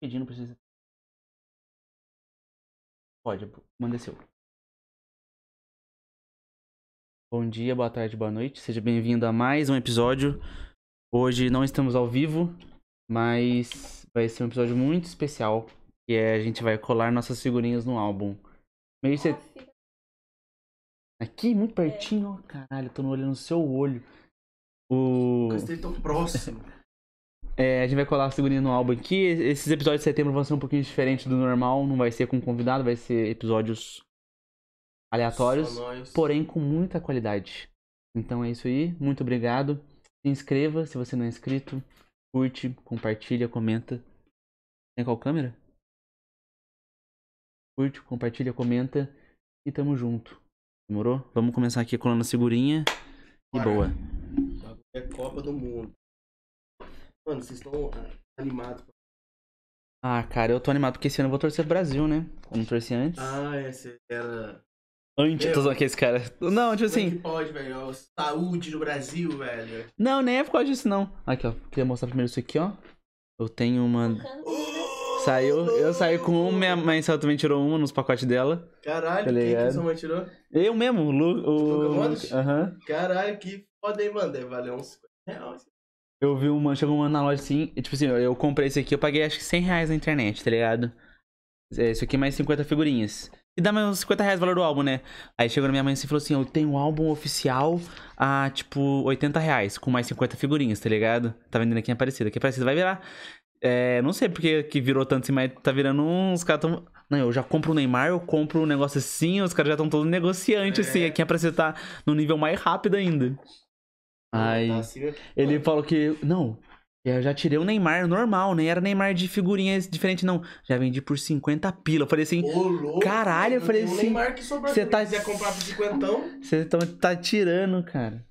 Pedindo, precisa. Pode, manda seu. Bom dia, boa tarde, boa noite. Seja bem-vindo a mais um episódio. Hoje não estamos ao vivo, mas vai ser um episódio muito especial. Que é a gente vai colar nossas figurinhas no álbum. Meio você. Aqui, muito pertinho, ó. Caralho, tô no olho no seu olho. O. Gostei tão próximo. É, a gente vai colar a figurinha no álbum aqui. Esses episódios de setembro vão ser um pouquinho diferentes do normal. Não vai ser com convidado, vai ser episódios aleatórios, porém com muita qualidade. Então é isso aí. Muito obrigado. Se inscreva se você não é inscrito. Curte, compartilha, comenta. Tem qual câmera? Curte, compartilha, comenta. E tamo junto. Demorou? Vamos começar aqui colando a figurinha. E boa. É Copa do Mundo. Mano, vocês estão animados. Ah, cara, eu tô animado porque esse ano eu vou torcer pro Brasil, né? Eu não torci antes. Ah, esse era. Antes, tô zoando aqui esse cara. Não, tipo Como é assim. que pode, velho? Ó, Saúde no Brasil, velho. Não, nem é por causa disso, não. Aqui, ó. Queria mostrar primeiro isso aqui, ó. Eu tenho uma. Saiu, eu saí com uma, minha mãe só também tirou uma nos pacotes dela. Caralho, Tá quem que sua mãe tirou? Eu mesmo, o Lu. O... Aham. Caralho, que foda, hein, mano? Deve valer uns 50 reais. Eu vi uma, chegou uma na loja assim, e, tipo assim, eu comprei esse aqui, eu paguei acho que 100 reais na internet, tá ligado? É, Isso aqui mais 50 figurinhas. E dá mais uns 50 reais o valor do álbum, né? Aí chegou na minha mãe assim e falou assim: Eu tenho um álbum oficial a tipo 80 reais, com mais 50 figurinhas, tá ligado? Tá vendendo aqui em Aparecida. Aqui em Aparecida vai virar. É, não sei porque que virou tanto assim, mas tá virando uns. Caras tão. Não, eu já compro o Neymar, eu compro um negócio assim, os caras já estão todos negociantes, É. assim. Aqui em Aparecida tá no nível mais rápido ainda. Aí. Tá assim, né? Ele falou que. Não. Eu já tirei o Neymar normal, nem era Neymar de figurinhas diferente, não. Já vendi por 50 pila. Eu falei assim, Ô, louco. Caralho, eu falei assim, Neymar que sobrou. você tá- quiser comprar por 50, você tá, tá tirando, cara.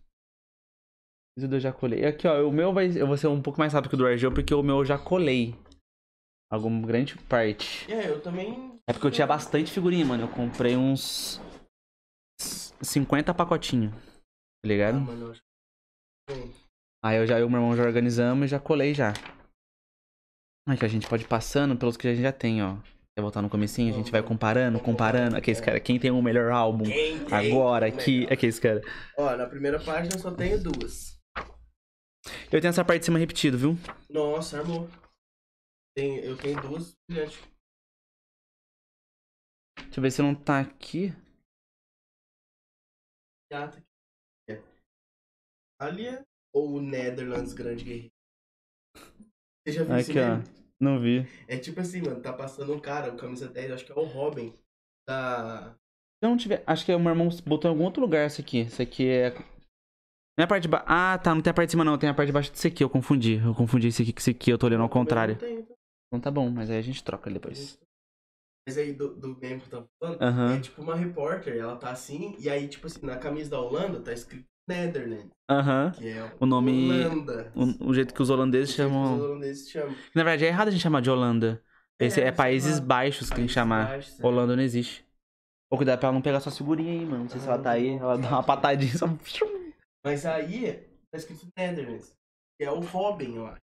Isso eu já colei. Aqui, ó, o meu vai. Eu vou ser um pouco mais rápido que o do Argel, porque o meu eu já colei. Alguma grande parte. é, eu também. É porque eu tinha bastante figurinha, mano. Eu comprei uns. 50 pacotinhos. Tá Ah, ligado? mano, eu acho que. Aí eu já eu e meu irmão já organizamos e já colei já. Aí que a gente pode ir passando pelos que a gente já tem, ó. Quer voltar no comecinho? A gente vai comparando, comparando. Aqueles cara, quem tem o melhor álbum agora o aqui, aqueles cara. Ó, na primeira página eu só tenho duas. Eu tenho essa parte de cima repetido, viu? Nossa, armou. Tem, eu tenho duas brilhantes. Deixa eu ver se não tá aqui. Gata aqui. É. É. Ou o Netherlands Grande Guerreiro. Você já viu Aqui, ó. meme? Não vi. É tipo assim, mano, tá passando um cara, o camisa 10, acho que é o Robin. Da. Se eu não tiver. Acho que o meu irmão botou em algum outro lugar isso aqui. Isso aqui é. Não é a parte de baixo. Ah, tá. Não tem a parte de cima, não. Tem a parte de baixo desse aqui. Eu confundi. Eu confundi esse aqui com esse aqui. Eu tô olhando ao contrário. Não tem, então. Então tá bom, mas aí a gente troca depois. Mas aí do, do meme que eu tava falando, Aham. é tipo uma repórter, ela tá assim, e aí, tipo assim, na camisa da Holanda tá escrito Netherlands, Aham. que é O nome- Holanda. O, o jeito que os holandeses chamam. Os holandeses chamam. Na verdade, é errado a gente chamar de Holanda. Esse é, Países. Baixos que que Países chamar. É. Holanda não existe. Ou cuidado pra ela não pegar sua figurinha aí, mano. Não sei se ela tá aí. Ela dá uma patadinha só. Mas aí tá escrito Netherlands, que é o Robin, eu acho.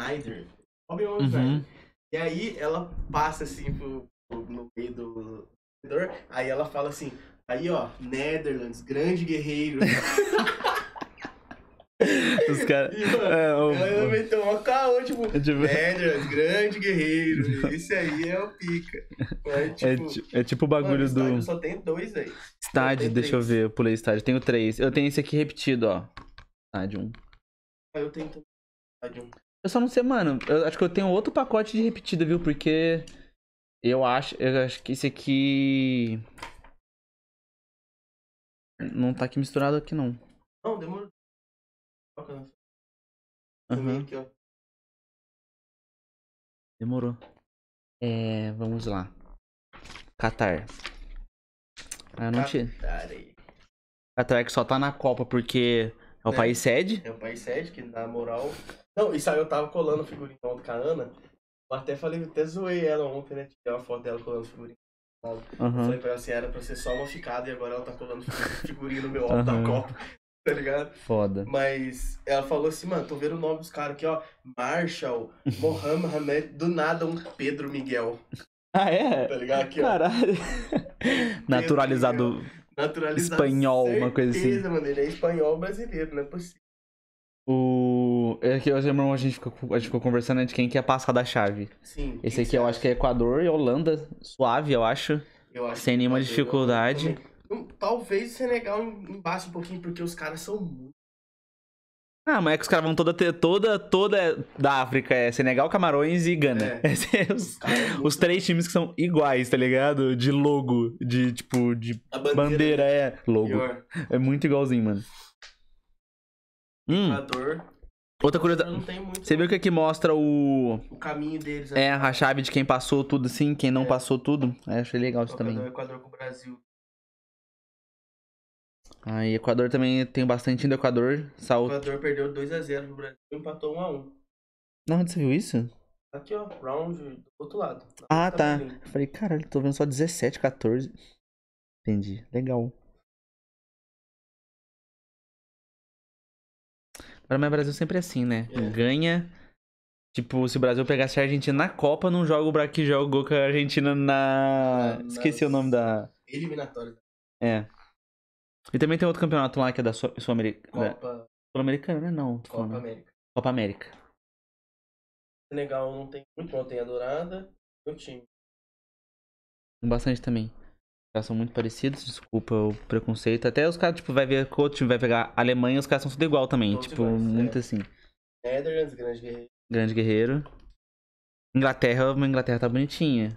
Snyder. Robin ou Uhum. E aí ela passa assim pro, pro- no meio do corredor, aí ela fala assim, aí ó, Netherlands, grande guerreiro. Os caras. Mano, É, o- ela meteu uma caô, tipo, É tipo- Netherlands, grande guerreiro. Esse aí é o pica. É É, tipo, ti- é tipo o mano, bagulho estádio do. só tem dois aí. Estádio, deixa eu três. ver. Eu pulei estádio. Tenho três. Eu tenho esse aqui repetido, ó. Estádio 1. Aí eu tenho também estádio. Eu só não sei, mano. Eu acho que eu tenho outro pacote de repetido, viu? Porque. Eu acho. Eu acho que esse aqui. Não tá aqui misturado aqui, não. Não, demorou. Aqui, ó. Demorou. É, vamos lá. Qatar. Ah, não tinha. Qatar que só tá na Copa porque é o É. país sede. É o país 7, que na moral. Não, isso aí eu tava colando figurinha ontem com a Ana. Eu até falei, até zoei ela ontem, né? Tirei uma foto dela colando figurinha. Eu Aham. falei pra ela assim, era pra ser só uma ficada e agora ela tá colando figurinha no meu álbum da Aham. Copa. tá ligado? Foda. Mas ela falou assim, mano, tô vendo o nome dos caras aqui, ó. Marshall, Mohamed, do nada um Pedro Miguel, Ah, é? tá ligado? Aqui, ó. Caralho. Naturalizado. Naturalizado. espanhol, uma coisa assim. Certeza, mano, ele é espanhol brasileiro, não é possível. O. É que eu lembro, a gente ficou, a gente ficou conversando né, de quem que ia passar da chave. Sim. Esse aqui eu acho que é Equador e Holanda. Suave, eu acho. Eu acho sem nenhuma dificuldade. Hum, Talvez o Senegal embaixo um pouquinho, porque os caras são muito. Ah, mas é que os caras vão toda, toda, toda da África. É Senegal, Camarões e Gana. É. São os, Os três times que são iguais, tá ligado? De logo, de tipo, de A bandeira, é. Logo. Pior. É muito igualzinho, mano. Hum, Equador. Outra curiosidade. Você viu que aqui mostra o. O caminho deles. É, a chave de quem passou tudo assim, quem não É. passou tudo. É, achei legal isso também. Equador com o Brasil. Aí, Equador também tem bastante do Equador. O Sal... Equador perdeu 2x0 pro Brasil e empatou 1x1. Não, onde você viu isso? Aqui, ó, round do outro lado. Ah, tá. Eu falei, caralho, tô vendo só 17, 14. Entendi. Legal. Agora, mas o Brasil sempre é assim, né? É. Ganha. Tipo, se o Brasil pegasse a Argentina na Copa, não joga o Brasil que jogou com a Argentina na. Na- Esqueci o nome da. Eliminatória É. E também tem outro campeonato lá que é da Sul- Sul-Americana. Copa, Sul-Americana, né? Não, Copa falando. América. Copa América. Senegal não tem muito, não tem a dourada. Meu time. Bastante também. Os caras são muito parecidos, desculpa o preconceito. Até os caras, tipo, vai ver que outro time vai pegar a Alemanha, os caras são tudo igual também. Todos tipo, iguais, muito é. assim. Netherlands, grande guerreiro. Grande guerreiro. Inglaterra, a Inglaterra tá bonitinha.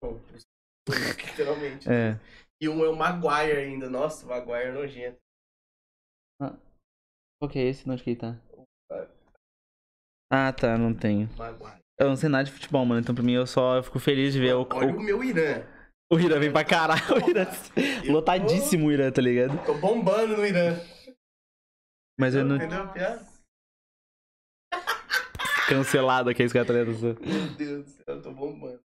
Bom, literalmente. É. E um é o Maguire ainda. Nossa, o Maguire é nojento. Qual que é esse? Onde que ele tá? Ah, tá, não tenho. Maguire. Eu não sei nada de futebol, mano. Então pra mim eu só eu fico feliz de ver o, Olha o o, meu Irã. O Irã vem pra caralho. O Irã, lotadíssimo o Irã, tá ligado? Tô, bombando no Irã. Mas eu não. Entendeu a piada? Cancelado aqui, esse cara tá? Meu Deus do céu, eu tô bombando.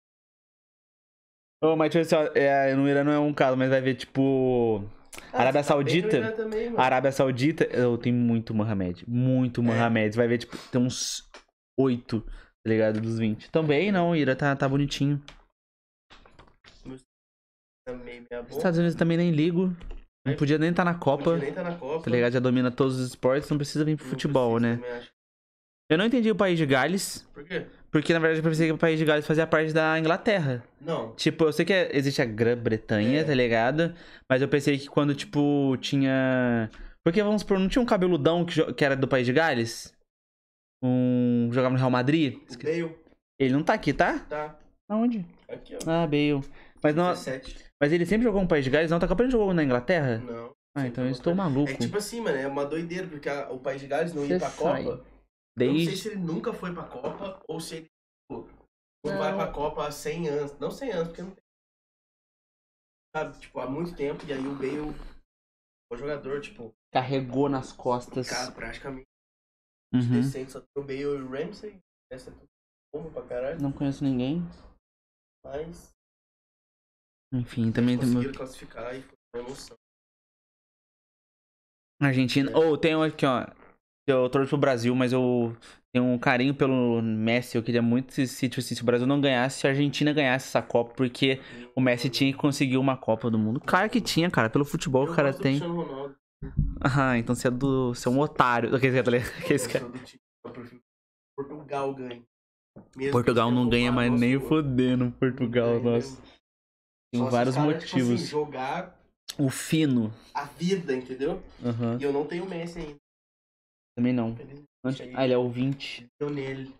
Ô, mas ver se, ó, é, no Irã não é um caso, mas vai ver, tipo. Arábia você tá Saudita? Também. Arábia Saudita, eu tenho muito Mohamed. Muito Mohamed. Você vai ver, tipo, tem uns 8, tá ligado? Dos 20. Também não, o Irã tá, tá bonitinho. Também Os boca. Estados Unidos também nem ligo. Não podia nem estar na Copa. Podia nem tá na Copa. Tá ligado? Já domina todos os esportes, não precisa vir pro Não futebol, precisa, né? Eu não entendi o país de Gales, Por quê? porque na verdade eu pensei que o país de Gales fazia parte da Inglaterra. Não. Tipo, eu sei que é- existe a Grã-Bretanha, É. tá ligado? Mas eu pensei que quando, tipo, tinha. Porque, vamos supor, não tinha um cabeludão que, que era do país de Gales? Um. jogava no Real Madrid? O Bale Ele não tá aqui, tá? tá Aonde? aqui, ó. Ah, Bale. Mas, não, 17. mas ele sempre jogou no país de Gales, não? Tá acabando de jogou na Inglaterra? Não. Ah, então eu estou maluco. É tipo assim, mano, é uma doideira, porque a- o País de Gales não ia Você pra sai. Copa. Eu não sei Desde. se ele nunca foi pra Copa ou se ele tipo, não Não. vai pra Copa há 100 anos. Não 100 anos, porque não tem. Sabe, tipo, há muito tempo. E aí o Bale, o jogador, tipo, Carregou nas costas. cara, praticamente Uhum. decente. Só tem o Bale e o Ramsey. Essa é tudo pra caralho. Não conheço ninguém. Mas Enfim, também tem. conseguiram classificar e foi uma emoção. Argentina. É. Ou tem um aqui, ó. Eu torço pro Brasil, mas eu tenho um carinho pelo Messi. Eu queria muito se, se, tipo assim, se o Brasil não ganhasse, se a Argentina ganhasse essa Copa, porque o Messi tinha que conseguir uma Copa do Mundo. Claro que tinha, cara. Pelo futebol o cara tem. Ah, então você é do. Você é um otário. Aquele cara, tá ligado? Aquele Eu cara. que Portugal. Mesmo Portugal que não ganha mais nem fodendo. Portugal, Ganha nossa. Tem vários os caras, tipo assim, motivos. jogar O fino. a vida, entendeu? Aham. E eu não tenho o Messi ainda. Também não. Ah, ele é o 20. Eu nele.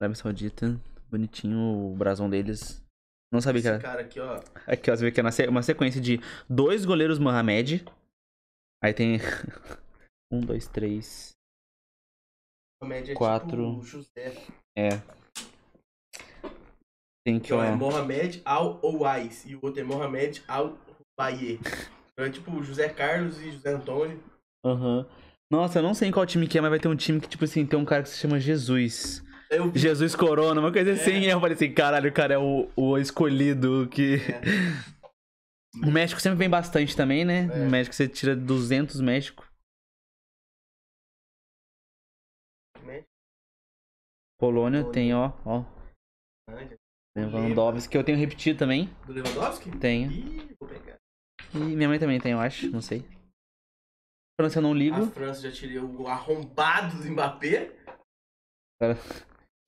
Arábia Saudita. Bonitinho o brasão deles. Não sabia que Esse era. cara aqui, ó. Aqui, ó, você vê que é uma se- uma sequência de dois goleiros Mohamed. Aí tem. um, dois, três. Média é Quatro. tipo o José. É. Tem Que ó, é ó. Mohamed Al-Owais. E o outro é Mohamed Al-Baye. Então é tipo José Carlos e José Antônio. Aham. Nossa, eu não sei em qual time que é, mas vai ter um time que, tipo assim, tem um cara que se chama Jesus. Eu. Jesus Corona, uma coisa assim. E eu falei assim, caralho, o cara é o, o escolhido que. É. O México sempre vem bastante também, né? É. O México você tira 200 México. México. Polônia tem, ó, ó. Lewandowski, que eu tenho repetido também. Do Lewandowski? Tenho. Ih, vou pegar. E minha mãe também tem, eu acho, não sei. França eu não ligo. A França já tirei o arrombado do Mbappé.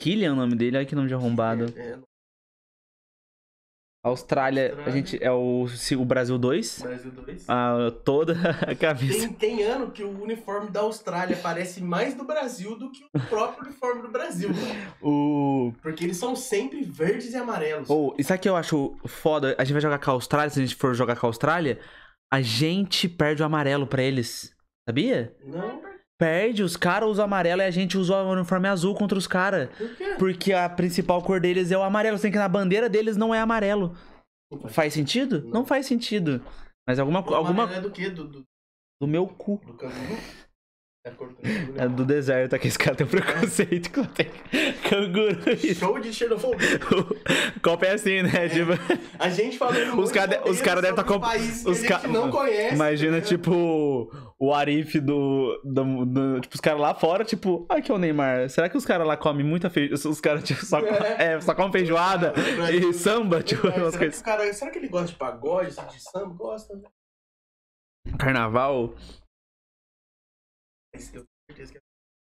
Kylian é o nome dele, olha que nome de arrombado. É, Austrália, a Austrália. gente é o, o Brasil 2. Brasil 2. Ah, toda a camisa. Tem, tem ano que o uniforme da Austrália parece mais do Brasil do que o próprio uniforme do Brasil. mano. O. Porque eles são sempre verdes e amarelos. Ou, isso aqui eu acho foda. A gente vai jogar com a Austrália, se a gente for jogar com a Austrália, a gente perde o amarelo pra eles. Sabia? Não, Perde, os caras usam amarelo e a gente usa o uniforme azul contra os caras. por quê? Porque a principal cor deles é o amarelo, sendo que na bandeira deles não é amarelo. Faz sentido? Não, Não. faz sentido. Mas alguma, O alguma é do quê? Do, do, do meu cu. do? É do né? É do deserto, que esse cara tem um preconceito com tem canguru. Show de xenofobia. O copo é assim, né? Tipo, A gente falando Os cara- os cara deve tá com- países que os ca- não conhece. imagina, tá tipo, o Arif do, do, do- Tipo, os caras lá fora, tipo, ai que é o Neymar. Será que os caras lá comem muita feijoada? Os caras, tipo, só, é, só comem feijoada e samba, tipo, Será umas que coisas. o cara, será que ele gosta de pagode, de samba? Gosta, né? Carnaval. Mas Eu tenho certeza que é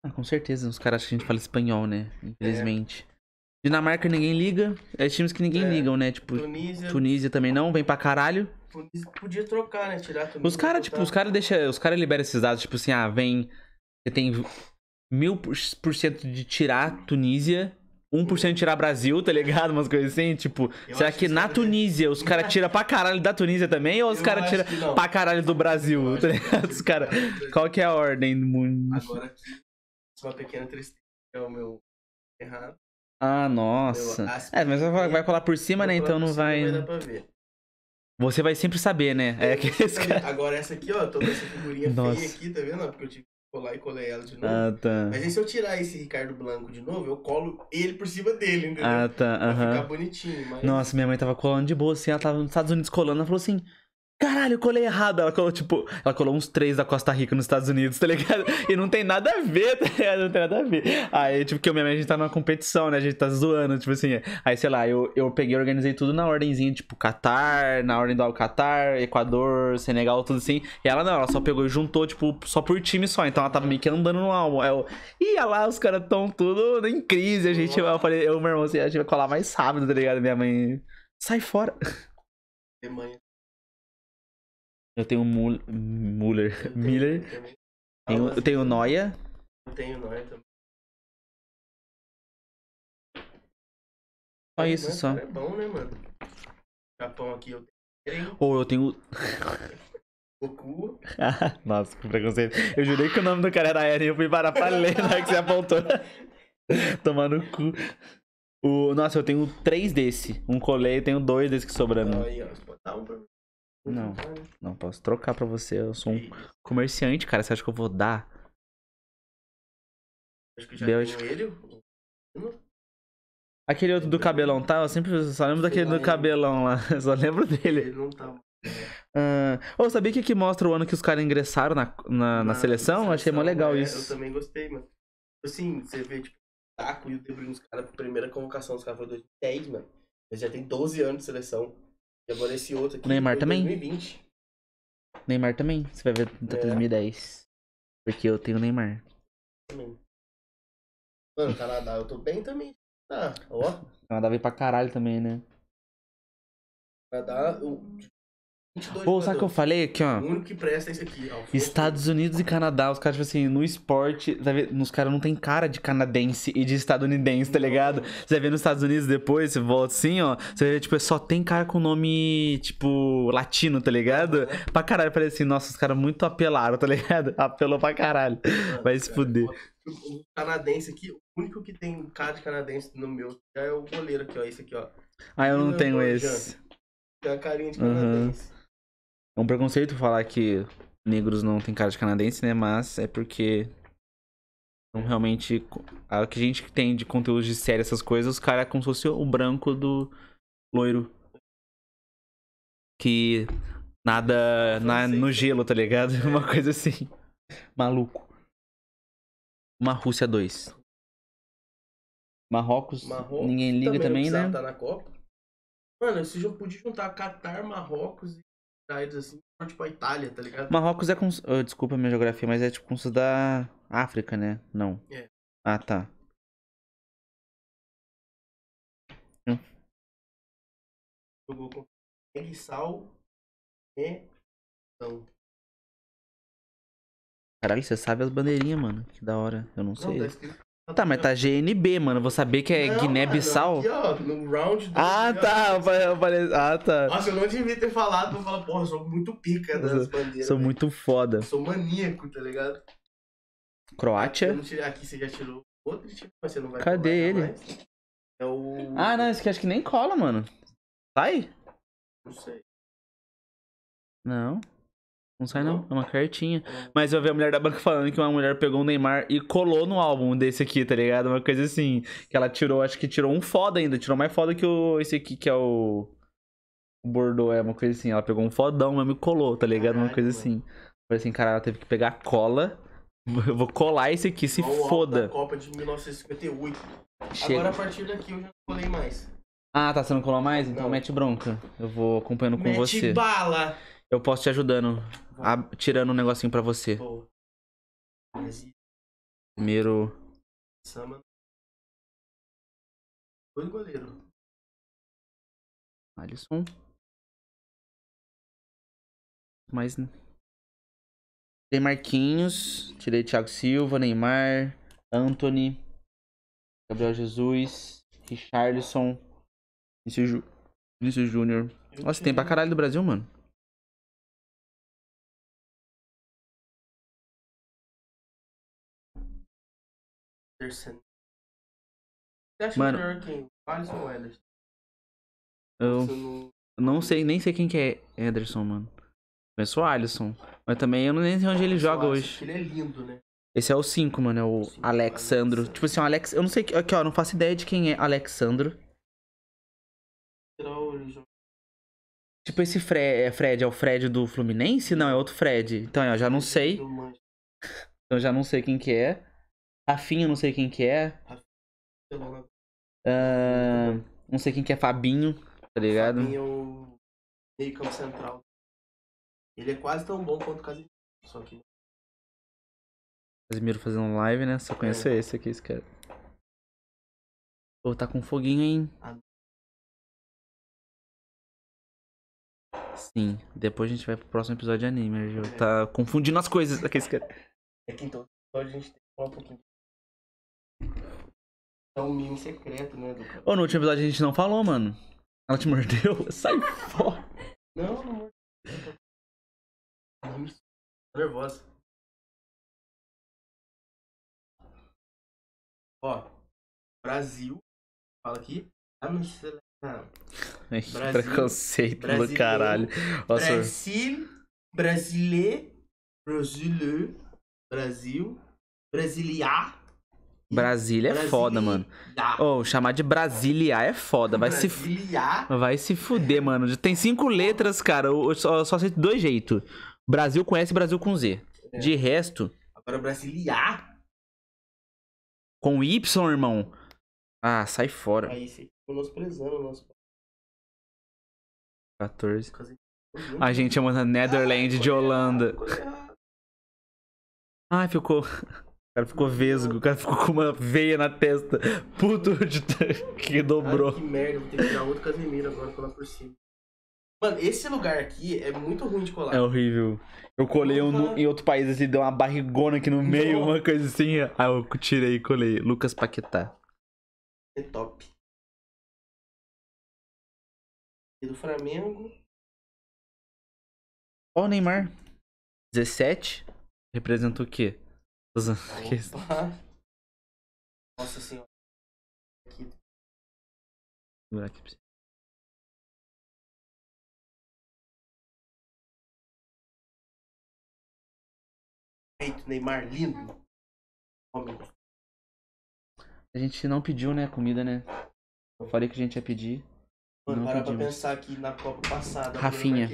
Ah, com certeza, os caras acham que a gente fala espanhol, né? Infelizmente. Dinamarca ninguém liga. É times que ninguém É. ligam, né? Tipo, Tunísia. Tunísia também não, vem pra caralho. Tunísia Podia trocar, né? Tirar Tunísia. Os caras, tipo, os caras deixam. Os caras liberam esses dados, tipo assim, ah, vem. Você tem mil por cento de tirar Tunísia, 1% de tirar Brasil, tá ligado? Umas coisas assim, tipo, Eu será que que na é- Tunísia os caras tiram pra caralho da Tunísia também ou os caras tiram que pra caralho do Brasil, Eu tá que ligado? Os caras. Qual que é a ordem do mundo? Agora aqui, uma pequena tristeza. É o meu errado. Ah, nossa. É, mas que- vai, vai colar por cima, né? Então não vai. dar pra ver. Você vai sempre saber, né? É que esse cara. Agora essa aqui, ó, tô com essa figurinha Nossa. feia aqui, tá vendo? Porque eu tive que colar e colei ela de novo. Ah, tá. Mas aí se eu tirar esse Ricardo Blanco de novo, eu colo ele por cima dele, entendeu? Ah, tá. Pra ficar Aham. bonitinho. Mas... Nossa, minha mãe tava colando de boa, assim, ela tava nos Estados Unidos colando, ela falou assim. Caralho, eu colei errado. Ela colou, tipo, ela colou uns três da Costa Rica nos Estados Unidos, tá ligado? E não tem nada a ver, tá ligado? Não tem nada a ver. Aí, tipo, que eu minha mãe, a gente tá numa competição, né? A gente tá zoando, tipo assim. Aí, sei lá, eu, eu peguei organizei tudo na ordemzinha, tipo, Catar, na ordem do Catar, Equador, Senegal, tudo assim. E ela não, ela só pegou e juntou, tipo, só por time só. Então ela tava meio que andando no álbum. Eu, olha lá, os caras tão tudo em crise. A gente, eu falei, eu, meu irmão, assim, a gente vai colar mais rápido, tá ligado? Minha mãe, sai fora. Alemanha. Eu tenho o Mul- Muller. Eu tenho- Miller. eu tenho- eu o Noia. Eu tenho Noia também. Só isso, Mas, só. É bom, né, mano? Japão aqui eu tenho Ou eu tenho. Goku. Nossa, que preconceito. Eu jurei que o nome do cara era Eren e eu fui parar pra ler na hora que você apontou. Tomar no cu. O... Nossa, eu tenho três desse. Um colei e tenho dois desse que sobrando. Aí, ó, dar um pra mim. Não. Né? Não, posso trocar pra você. Eu sou um comerciante, cara. Você acha que eu vou dar? Acho que já Bélgica. tenho ele. o- Aquele outro do cabelão, tá? Eu sempre só lembro daquele do cabelão lá. Eu só lembro dele. Ele não tá. Ô, sabia que aqui mostra o ano que os caras ingressaram na, na, na seleção? na Achei mó seleção, legal é, isso. Eu também gostei, mano. Assim, você vê, tipo, o Taco e o De Bruyne, os caras, a primeira convocação dos caras foi em 2010, mano. Eles já tem 12 anos de seleção. E agora esse outro aqui. O Neymar também? 2020. Neymar também. Você vai ver até É. 2010. Porque eu tenho Neymar. também. Mano, Canadá, eu tô bem também. Ah, ó. Canadá veio pra caralho também, né? Canadá, o 22 Pô, sabe o que eu falei aqui, ó? O único que presta é esse aqui, ó. Estados Unidos e Canadá, os caras, tipo assim, no esporte, tá vendo? Os caras não tem cara de canadense e de estadunidense, tá ligado? Você vai ver nos Estados Unidos depois, você volta assim, ó, você vai ver, tipo, só tem cara com nome, tipo, latino, tá ligado? Pra caralho, parece assim, nossa, os caras muito apelaram, tá ligado? Apelou pra caralho. Vai se fuder. O o canadense aqui, o único que tem cara de canadense no meu já é o goleiro aqui, ó. Esse aqui, ó. Ah, eu não tenho esse. Tem a carinha de canadense. É um preconceito falar que negros não tem cara de canadense, né? Mas é porque. Então, realmente, o que a gente tem de conteúdo de série, essas coisas, os caras é como se fosse o branco do loiro. que nada na, no gelo, tá ligado? Uma coisa assim. Maluco. Uma Rússia 2. Marrocos, Marrocos ninguém liga também, não né? Tá na Copa. Mano, esse jogo podia juntar Catar, Marrocos e países assim, tipo a Itália, tá ligado? Marrocos é com. oh, desculpa a minha geografia, mas é tipo como se da África, né? Não. É. Ah, tá. Jogou com Guiné-Bissau e não. Caralho, você sabe as bandeirinhas, mano. Que da hora. Eu não Não, sei. tá escrito. Tá, mas tá GNB, mano. Vou saber que é Guiné-Bissau. mano, Aqui, ó, no round do- Ah, tá. eu falei- eu falei- Ah, tá. Nossa, eu não devia ter falado pra falar, porra, eu sou muito pica das bandeiras. Sou velho. muito foda. Eu sou maníaco, tá ligado? Eu Croácia? não tirei- Aqui você já tirou outro tipo, mas você não vai Cadê colar ele? É o. Ah, não, esse aqui acho que nem cola, mano. Sai? Não sei. Não. Não sai não. É uma cartinha. Mas eu vi a mulher da banca falando que uma mulher pegou o Neymar e colou no álbum desse aqui, tá ligado? Uma coisa assim. Que ela tirou, acho que tirou um foda ainda. Tirou mais foda que o, esse aqui, que é o. O Bordeaux, é uma coisa assim. Ela pegou um fodão mesmo e colou, tá ligado? Uma Caralho, coisa assim. Falei assim, cara, ela teve que pegar cola. Eu vou colar esse aqui, se Olha o álbum foda. Da Copa de 1958. Chega. Agora a partir daqui eu já não colei mais. Ah, tá, você não colou mais? Então Não. mete bronca. Eu vou acompanhando com Mete você. bala! Eu posso te ajudando. a- tirando um negocinho pra você. Boa. Primeiro. Sama. Dois goleiros. Alisson. Mais. Tem Marquinhos. Tirei Thiago Silva, Neymar, Anthony, Gabriel Jesus, Richarlison, Vinícius Júnior. Nossa, tem pra caralho do Brasil, mano. Anderson. Você acha Mano. melhor quem? Alisson ou Ederson? Eu não- não sei, nem sei quem que é Ederson, mano. Conheço o Alisson. Mas também eu não nem sei onde ele joga hoje. Ele é lindo, né? Esse é o 5, mano. É o Cinco, Alexandro. Alexandro. Tipo assim, o Alex. Eu não sei. Aqui, ó. Não faço ideia de quem é Alexandro. Tipo, esse Fre é Fred é o Fred do Fluminense? Não, é outro Fred. Então, eu já não sei. Então, eu já não sei quem que é. Rafinha, não sei quem que é. Barcelona. Ah, não sei quem que é Fabinho, tá ligado? Fabinho é o meio campo central. Ele é quase tão bom quanto o Casemiro. Só que Casimiro fazendo live, né? Só conheço É. esse aqui, esse cara. Pô, tá com foguinho, hein? Ah. Sim, depois a gente vai pro próximo episódio de anime, Argel. É. Tá confundindo as coisas aqui, esse cara. é que então a gente tem que falar um pouquinho. É um meme secreto, né? Do... Ô, no último episódio a gente não falou, mano. Ela te mordeu? Sai fora. Não, não. Tô nervosa. Ó, Brasil. Fala aqui. Ah, não sei lá. Ai, Brasil. Preconceito do caralho. Nossa, Brasil, brasileiro, brasileiro, Brasil, brasiliar. Brasília é foda, mano. Ô, chamar de Brasília é foda. Vai se, vai se fuder, mano. Tem cinco letras, cara. Eu só, só sei de dois jeitos. Brasil conhece Brasil com Z. É. De resto, Agora brasiliar. com Y, irmão. Ah, sai fora. Aí você ficou menosprezando o nosso 14. país. A gente chama Netherland de Holanda. Ai, ficou. O cara ficou vesgo, o cara ficou com uma veia na testa. Puto de que dobrou. Ai, que merda, vou ter que tirar outro Casemiro agora colar por cima. Mano, esse lugar aqui é muito ruim de colar. É horrível. Eu colei um no- em outro país assim, deu uma barrigona aqui no meio, uma coisa assim. Aí eu tirei e colei. Lucas Paquetá. É top. E do Flamengo. Ó, o Neymar. 17. Representa o quê? Opa. Nossa senhora. Aqui. Vou segurar aqui pra você. Feito, Neymar, lindo. Homem. A gente não pediu, né, comida, né? Eu falei que a gente ia pedir. Mano, Não para pra pensar aqui na Copa passada. a Rafinha.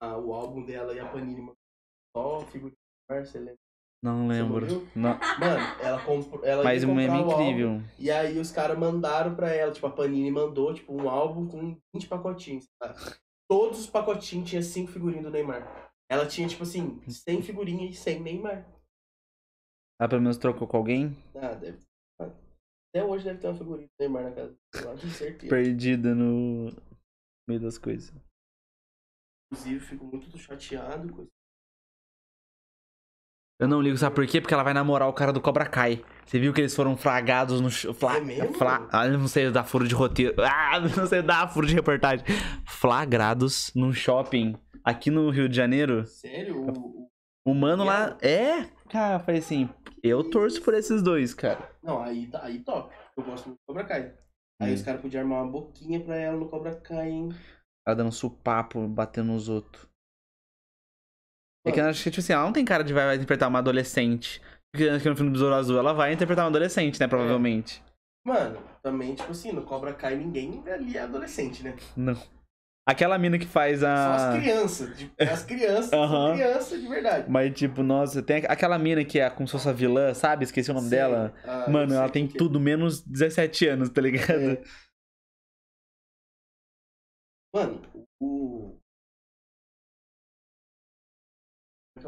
Ah, o álbum dela e a Panini mandou só figurino. Não lembro. Não. Mano, ela comprou. Ela Mas um meme o álbum, incrível. E aí os caras mandaram pra ela, tipo, a Panini mandou, tipo, um álbum com 20 pacotinhos. tá? Todos os pacotinhos tinha 5 figurinhas do Neymar. Ela tinha, tipo assim, 100 figurinhas e 100 Neymar. Ela pelo menos trocou com alguém? Ah, deve. Até hoje deve ter uma figurinha do Neymar na casa dela, com certeza. Perdida no meio das coisas. Inclusive, fico muito chateado com isso. Eu não ligo, sabe por quê? Porque ela vai namorar o cara do Cobra Kai. Você viu que eles foram flagados no. ch- Fla... É mesmo? Fla... Ah, não sei dar furo de roteiro. Ah, não sei dar furo de reportagem. Flagrados num shopping aqui no Rio de Janeiro. Sério? O, o- mano lá. É? Cara, eu falei assim. Eu torço por esses dois, cara. Não, aí, tá- aí top. Eu gosto muito do Cobra Kai. Aí Hum. os caras podiam armar uma boquinha pra ela no Cobra Kai, hein? Ela dando supapo, batendo nos outros. É que eu acho que, tipo assim, ela não tem cara de vai, vai interpretar uma adolescente. Porque acho que no filme do Besouro Azul ela vai interpretar uma adolescente, né? Provavelmente. Mano, também, tipo assim, no Cobra Kai ninguém ali é adolescente, né? Não. Aquela mina que faz as a. crianças. de- As crianças Ah. Aham. são crianças de verdade. Mas, tipo, nossa, tem aquela mina que é como se fosse a vilã, sabe? Esqueci o nome Sei. dela. Ah, Mano, ela tem que é. tudo menos 17 anos, tá ligado? É. Mano, o.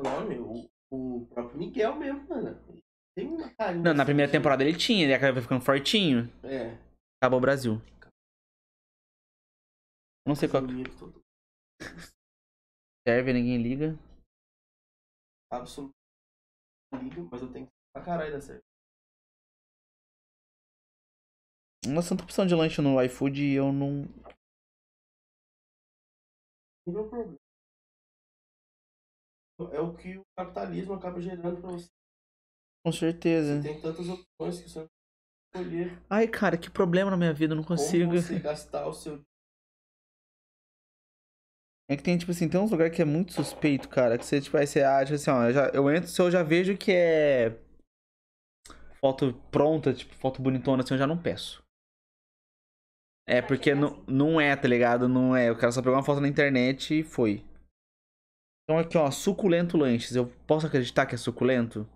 o nome? O, o próprio Miguel mesmo, mano. Tem uma carinha. Não, na assim primeira de- temporada ele tinha, ele acaba ficando fortinho. É. Acabou o Brasil. Não sei qual serve, ninguém liga. absoluto. Liga, mas eu tenho que pra caralho dar certo. Nossa, tanta opção de lanche no iFood e eu não. Não é o problema. É o que o capitalismo acaba gerando pra você. Com certeza. Você tem tantas opções que você não pode escolher Ai, cara, que problema na minha vida, eu não consigo. como você gastar o seu É que tem, tipo assim, tem uns lugares que é muito suspeito, cara. Que você, tipo, aí você acha assim, ó, eu, já, eu entro, se eu já vejo que é foto pronta, tipo, foto bonitona, assim, eu já não peço. É, porque não, não é, tá ligado? Não é. O cara só pegou uma foto na internet e foi. Então aqui, ó, suculento lanches. Eu posso acreditar que é suculento?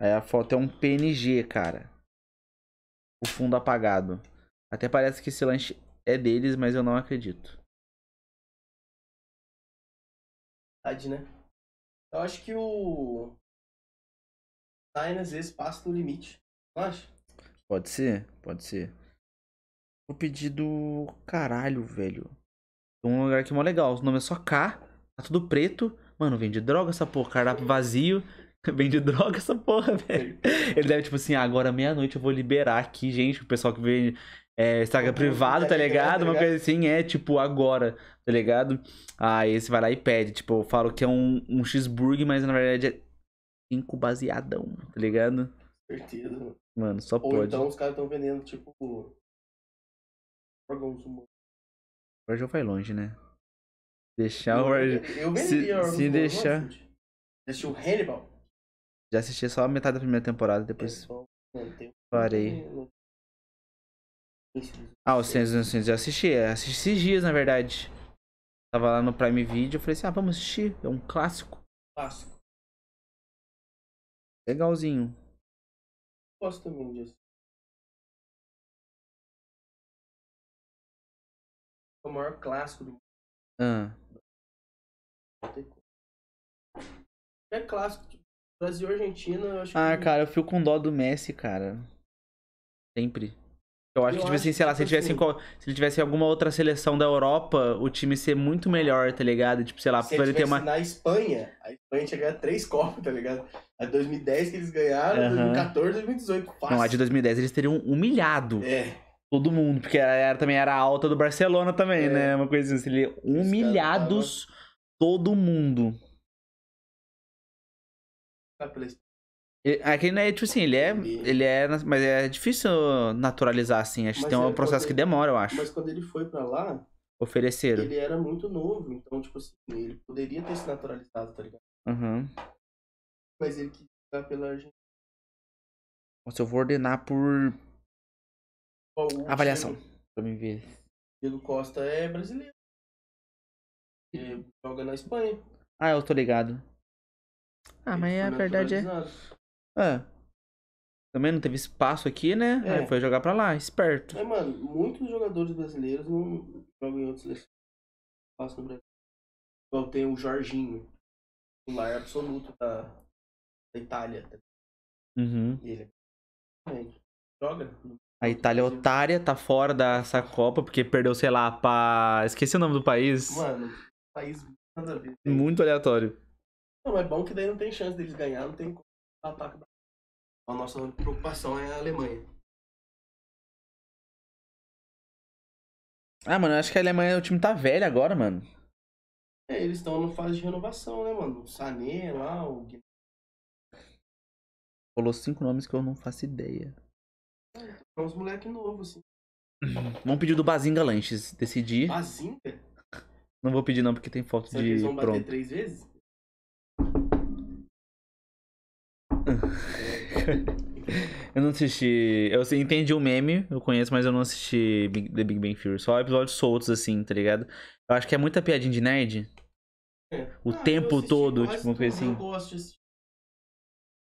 Aí a foto é um PNG, cara. O fundo apagado. Até parece que esse lanche é deles, mas eu não acredito. verdade, né? Eu acho que o Sign às vezes passa do limite. Não acha? Pode ser? Pode ser. Vou pedir do. Caralho, velho. Um lugar aqui mó legal. O nome é só K. Tá tudo preto. Mano, vende droga essa porra. Cardápio vazio. Vende droga essa porra, velho. Ele deve, tipo assim, ah, agora meia-noite eu vou liberar aqui, gente. O pessoal que vende é, Instagram privado, tá ligado, tá Uma coisa assim, é tipo agora, tá ligado? Aí você vai lá e pede. Tipo, eu falo que é um, um cheeseburger, mas na verdade é cinco baseadão, tá ligado? Certeza. mano. Mano, só Ou pode. então os caras estão vendendo, tipo. Órgãos humanos. O Warjo vai longe, né? Deixar o Eu Warjo. venderia- Eu se- venderia se no deixar-. Assistiu Hannibal? Já assisti só a metade da primeira temporada, depois parei. não- Ah, o Senhor dos Anéis já assisti. é, Assisti esses dias, na verdade. Tava lá no Prime Video, eu falei assim, ah, vamos assistir. É um clássico. Clássico. Legalzinho. Gosto também disso. O maior clássico do mundo. Ah. É clássico. Tipo, Brasil e Argentina, eu acho ah que. cara, eu fico com dó do Messi, cara. Sempre. Eu acho Eu que, tipo assim, acho sei lá, se ele tivesse, em tipo qual- se ele tivesse alguma outra seleção da Europa, o time ser muito melhor, tá ligado? Tipo, sei lá, Se ele ele ter uma. na Espanha, a Espanha tinha ganhado três Copas, tá ligado? A 2010 que eles ganharam, Aham. 2014, 2018. Fácil. Não, a de 2010 eles teriam humilhado É. todo mundo, porque era, era- também era alta do Barcelona também, É. né? Uma coisa assim, ele humilhados todo mundo. Tá pela Espanha. Ele- Aqui, né, tipo assim, ele é. Ele- é. Mas é difícil naturalizar, assim. Acho que tem um é processo que demora, eu acho. Mas quando ele foi pra lá, Ofereceram. ele era muito novo. Então, tipo assim, ele poderia ter se naturalizado, tá ligado? Uhum. Mas ele quis ficar pela Argentina. Nossa, eu vou ordenar por o avaliação. Pra mim ver. Diego Costa é brasileiro. Ele joga na Espanha. Ah, eu tô ligado. Ah, mas foi a verdade é. Ah. Também não teve espaço aqui, né? É. Aí foi jogar pra lá, esperto. É, mano, muitos jogadores brasileiros não jogam em outras seleções. Passa no Brasil. Igual tem o Jorginho, o lar absoluto da, da Itália. Uhum. E ele também joga. no A Itália é otária, tá fora dessa Copa, porque perdeu, sei lá, pra. Esqueci o nome do país. Mano, país nada a ver. Muito aleatório. Não, é bom que daí não tem chance deles ganhar, não tem como ataque. A nossa preocupação é a Alemanha. Ah, mano, eu acho que a Alemanha, o time tá velho agora, mano. É, eles estão na fase de renovação, né, mano? O Sané lá, o Falou cinco nomes que eu não faço ideia. São uns moleque novos, assim. Vamos pedir do Bazinga Lanches. Decidir. Bazinga? Não vou pedir não, porque tem foto Será que eles de vão bater pronto. três vezes? Eu não assisti. Eu sei- entendi o meme, eu conheço, mas eu não assisti Big- The Big Bang Theory. Só episódios soltos, assim, tá ligado? Eu acho que é muita piadinha de nerd. É. O Ah, tempo todo, tipo, uma coisa assim. De.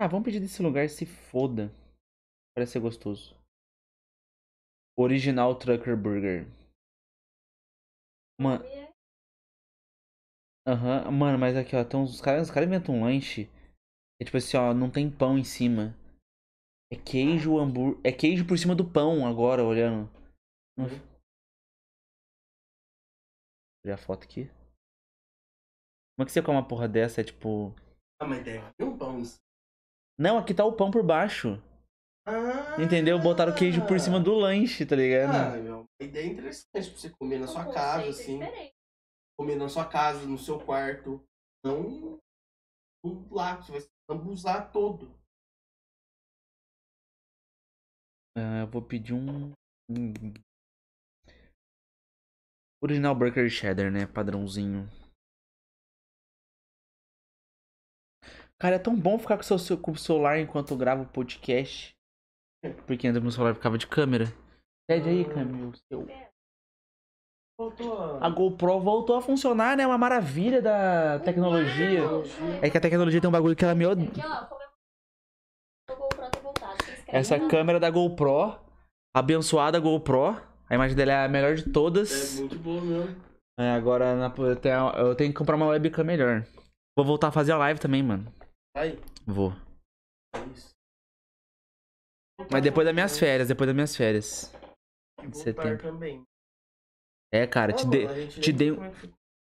Ah, vamos pedir desse lugar se foda. Parece ser gostoso. Original Trucker Burger. Mano, aham, mano, mas aqui, ó, tem uns os caras, os caras inventam um lanche. É tipo assim, ó, não tem pão em cima. É queijo, hambúrguer. É queijo por cima do pão agora, olhando. Não- Uhum. Vou tirar a foto aqui. Como é que você come uma porra dessa? É tipo. Ah, mas deve ter um pão. Não, aqui tá o pão por baixo. Ah, Entendeu? Botaram queijo por cima do lanche, tá ligado? Ah, meu, a ideia é interessante pra você comer na sua casa, assim. Comer na sua casa, no seu quarto. Não lá, que você vai abusar todo. Ah, eu vou pedir um. um- Original Burger Cheddar, né? Padrãozinho. Cara, é tão bom ficar com o seu- seu, com o celular enquanto eu gravo o podcast. Porque antes meu celular ficava de câmera. Pede aí, Camilo. Seu... A... A GoPro voltou a funcionar, né? Uma maravilha da tecnologia. É que a tecnologia tem um bagulho que ela me odeia. Você escreve Essa câmera da GoPro, abençoada GoPro. A imagem dela é a melhor de todas. É muito boa mesmo. É, agora na- eu tenho, eu tenho que comprar uma webcam melhor. Vou voltar a fazer a live também, mano. Aí, Vou. é isso. Mas depois das minhas férias, depois das minhas férias. De setembro. também. É, cara, te Ah, gente te dei um- é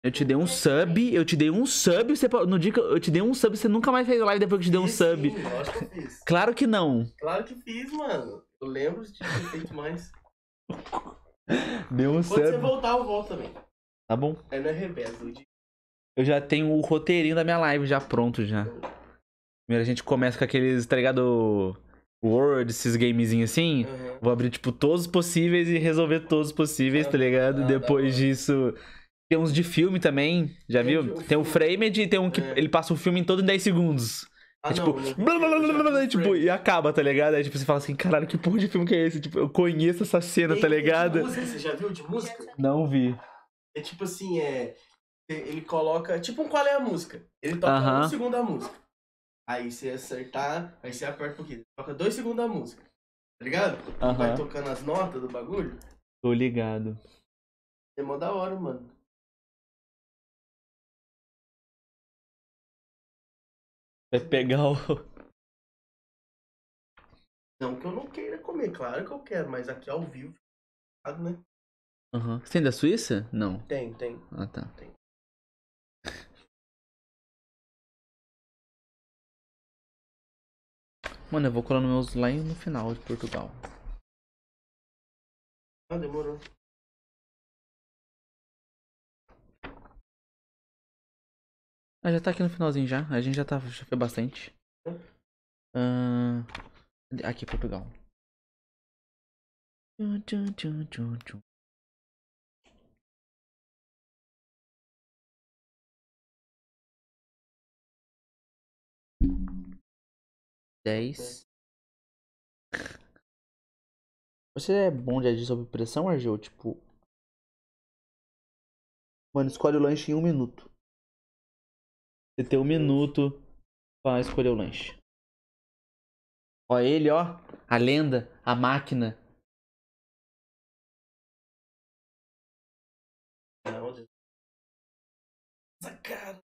eu te dei um sub, eu te dei um sub, você, no dia que eu te dei um sub, você nunca mais fez live depois que eu te dei um sub. Sim, lógico que eu fiz. Claro que não. Claro que fiz, mano. Eu lembro de ter feito mais. Deu um Quando você sub. voltar, eu volto também. Tá bom. É não é revés, eu. Eu já tenho o roteirinho da minha live já pronto já. Primeiro a gente começa com aqueles, tá ligado? Word, esses gamezinhos assim. Aham. Vou abrir, tipo, todos os possíveis e resolver todos os possíveis, tá ligado? Ah, Depois disso. Tem uns de filme também, já Tem viu? Tem o filme. Framed e tem um que É. ele passa o filme todo em 10 segundos. Ah, é tipo, não, blá, blá, blá, blá, tipo, e acaba, tá ligado? Aí tipo, você fala assim, caralho, que porra de filme que é esse? Tipo, eu conheço essa cena, tá Tem de ligado? música, Você já viu de música? Não vi. É tipo assim, é. Ele coloca. Tipo um qual é a música? Ele toca Aham. um segundo a música. Aí você acertar, aí você aperta um pouquinho. Toca dois segundos a música. Tá ligado? Vai tocando as notas do bagulho. Tô ligado. É mó da hora, mano. Vai pegar o. Não que eu não queira comer, claro que eu quero, mas aqui ao vivo, né? Aham. Você tem da Suíça? Não. Tem, tem. Ah, tá. Tem. Mano, eu vou colando meus lá no final de Portugal. Ah, demorou. Ah, já tá aqui no finalzinho já. A gente já tá. Já foi bastante. Aqui, Portugal. Tchum, tchum, tchum, tchum, tchum. Dez. Você é bom de agir sob pressão, Argel? Tipo. Mano, escolhe o lanche em um minuto. Você tem um minuto pra escolher o lanche. Ó, ele, ó. A lenda, a máquina. Não, Deus. Essa cara.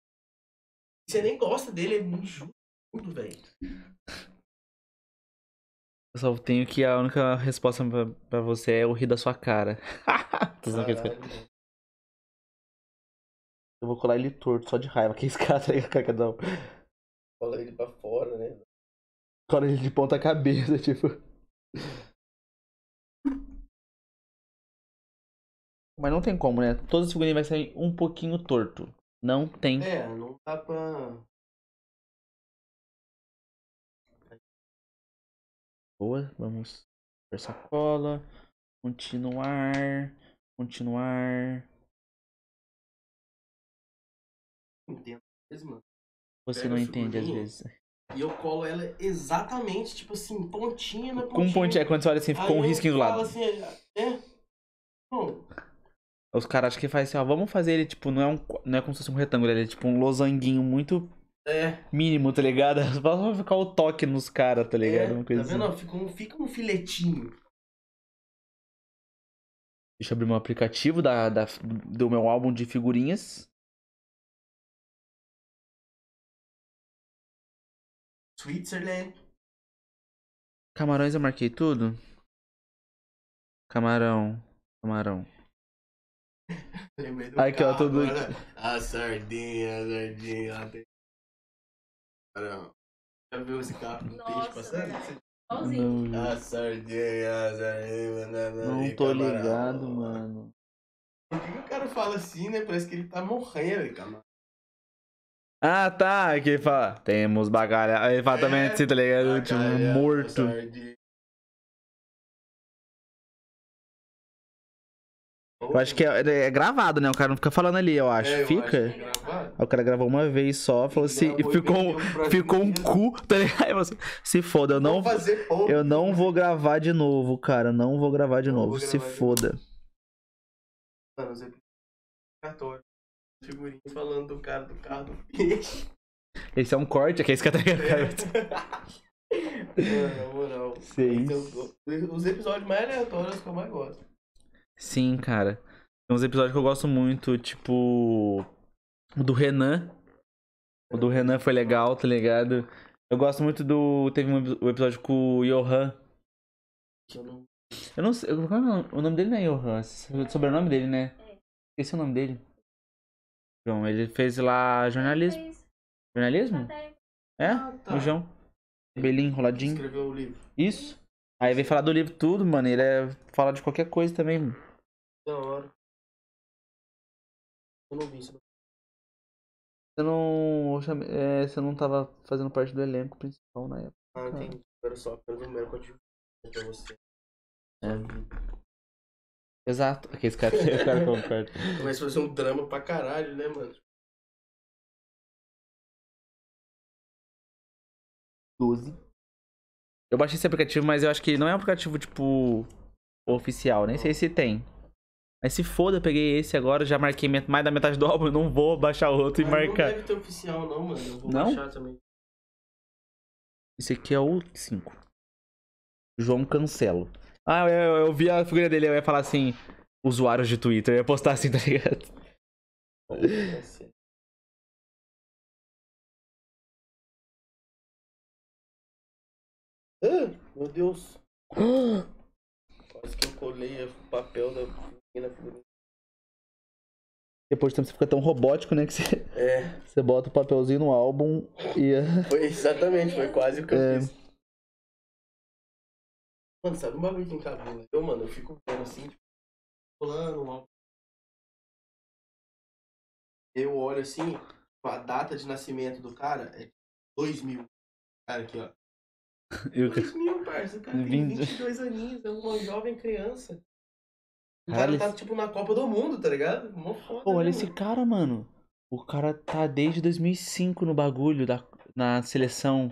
Você nem gosta dele, é muito justo, velho. Eu só tenho que a única resposta pra, pra você é o rir da sua cara. Eu vou colar ele torto, só de raiva. Que esse cara tá aí, cada um. Cola ele pra fora, né? Cola ele de ponta cabeça, tipo. Mas não tem como, né? Todas as figurinhas vai sair um pouquinho torto. Não tem. É, não dá pra. Boa, vamos ver sacola. Continuar. Continuar. Entendo mesmo. Você Pega não entende às vezes. E eu colo ela exatamente, tipo assim, pontinha na Com pontinha. pontinho, é quando você olha assim, ficou Aí um risquinho do lado. Assim, é. Bom, Os caras acham que faz assim, ó, vamos fazer ele, tipo, não é, um, não é como se fosse um retângulo, ele é tipo um losanguinho muito é. mínimo, tá ligado? Vamos ficar o toque nos caras, tá ligado? é Uma coisa tá vendo? assim. Fica um, fica um filetinho. Deixa eu abrir meu aplicativo da, da, do meu álbum de figurinhas. Switzerland. Camarões eu marquei tudo? Camarão. Camarão. Lembrei do Aqui, ó, tudo. A sardinha, a sardinha. Caramba. Já viu esse carro com peixe passando? Não, A sardinha, a sardinha. não tô ligado, mano. Por que, que o cara fala assim, né? Parece que ele tá morrendo, cara. Ah, tá. Que ele fala, temos bagalha. Aí ele fala também assim, tá ligado? Tipo, morto. sardinha. Eu acho que é, é gravado, né? O cara não fica falando ali, eu acho. É, eu fica? acho que é. Aí o cara gravou uma vez só, falou assim, e ficou, um- ficou um mim. cu, tá ligado? Você, se foda, eu não, Vou fazer pouco. eu não vou gravar de novo, cara. Não vou gravar de Não novo. vou Se gravar de foda. Mano, os episódios Figurinha falando do cara do carro do peixe. Esse é um corte, aqui é esse cara tá ligado? Mano, na moral. É Os episódios mais aleatórios que eu mais gosto. Sim, cara. Tem uns episódios que eu gosto muito, tipo. O do Renan. O do Renan foi legal, tá ligado? Eu gosto muito do. Teve um epi- episódio com o Johan. Eu não... Eu não sei. Qual é o nome? O nome dele não é Johan. é O sobrenome dele, né? Esse é o nome dele. João, ele fez lá jornalismo. Fez Jornalismo? É? Ah, tá. O João. Belinho enroladinho. Escreveu o livro. Isso. Aí vem falar do livro tudo, mano. Ele é fala de qualquer coisa também, mano. Da hora. Eu não vi isso. Você não. eu chamei- é, você não tava fazendo parte do elenco principal na época. Ah, entendi. Era só pelo número que eu tive pra você. É. Exato. Aqui esse cara, a fazer um drama pra caralho, né, mano? 12. Eu baixei esse aplicativo, mas eu acho que não é um aplicativo, tipo, oficial. Nem sei se tem. Mas se foda, eu peguei esse agora, já marquei mais da metade do álbum, eu não vou baixar outro e Mas Não marcar. deve ter oficial, não, mano. Eu vou Não? baixar também. Esse aqui é o 5. João Cancelo. Ah, eu, eu, vi a figura dele, eu ia falar assim, usuários de Twitter, eu ia postar assim, tá ligado? Ah, meu Deus. Quase que eu colei o papel da. Depois de tempo você fica tão robótico, né, que você, É, você bota o papelzinho no álbum e... foi exatamente, foi quase o que eu É. fiz. Mano, sabe um bagulho que encabula? Eu, mano, eu fico vendo assim, tipo, pulando um álbum. Eu olho assim, a data de nascimento do cara é 2000. Cara, aqui, ó. e o- 2000, parça. O cara tem Vinte- 22 aninhos, é uma jovem criança. O cara tá, tipo, na Copa do Mundo, tá ligado? Mó foda, Pô, olha né, esse mano? cara, mano. O cara tá desde 2005 no bagulho, da, na seleção.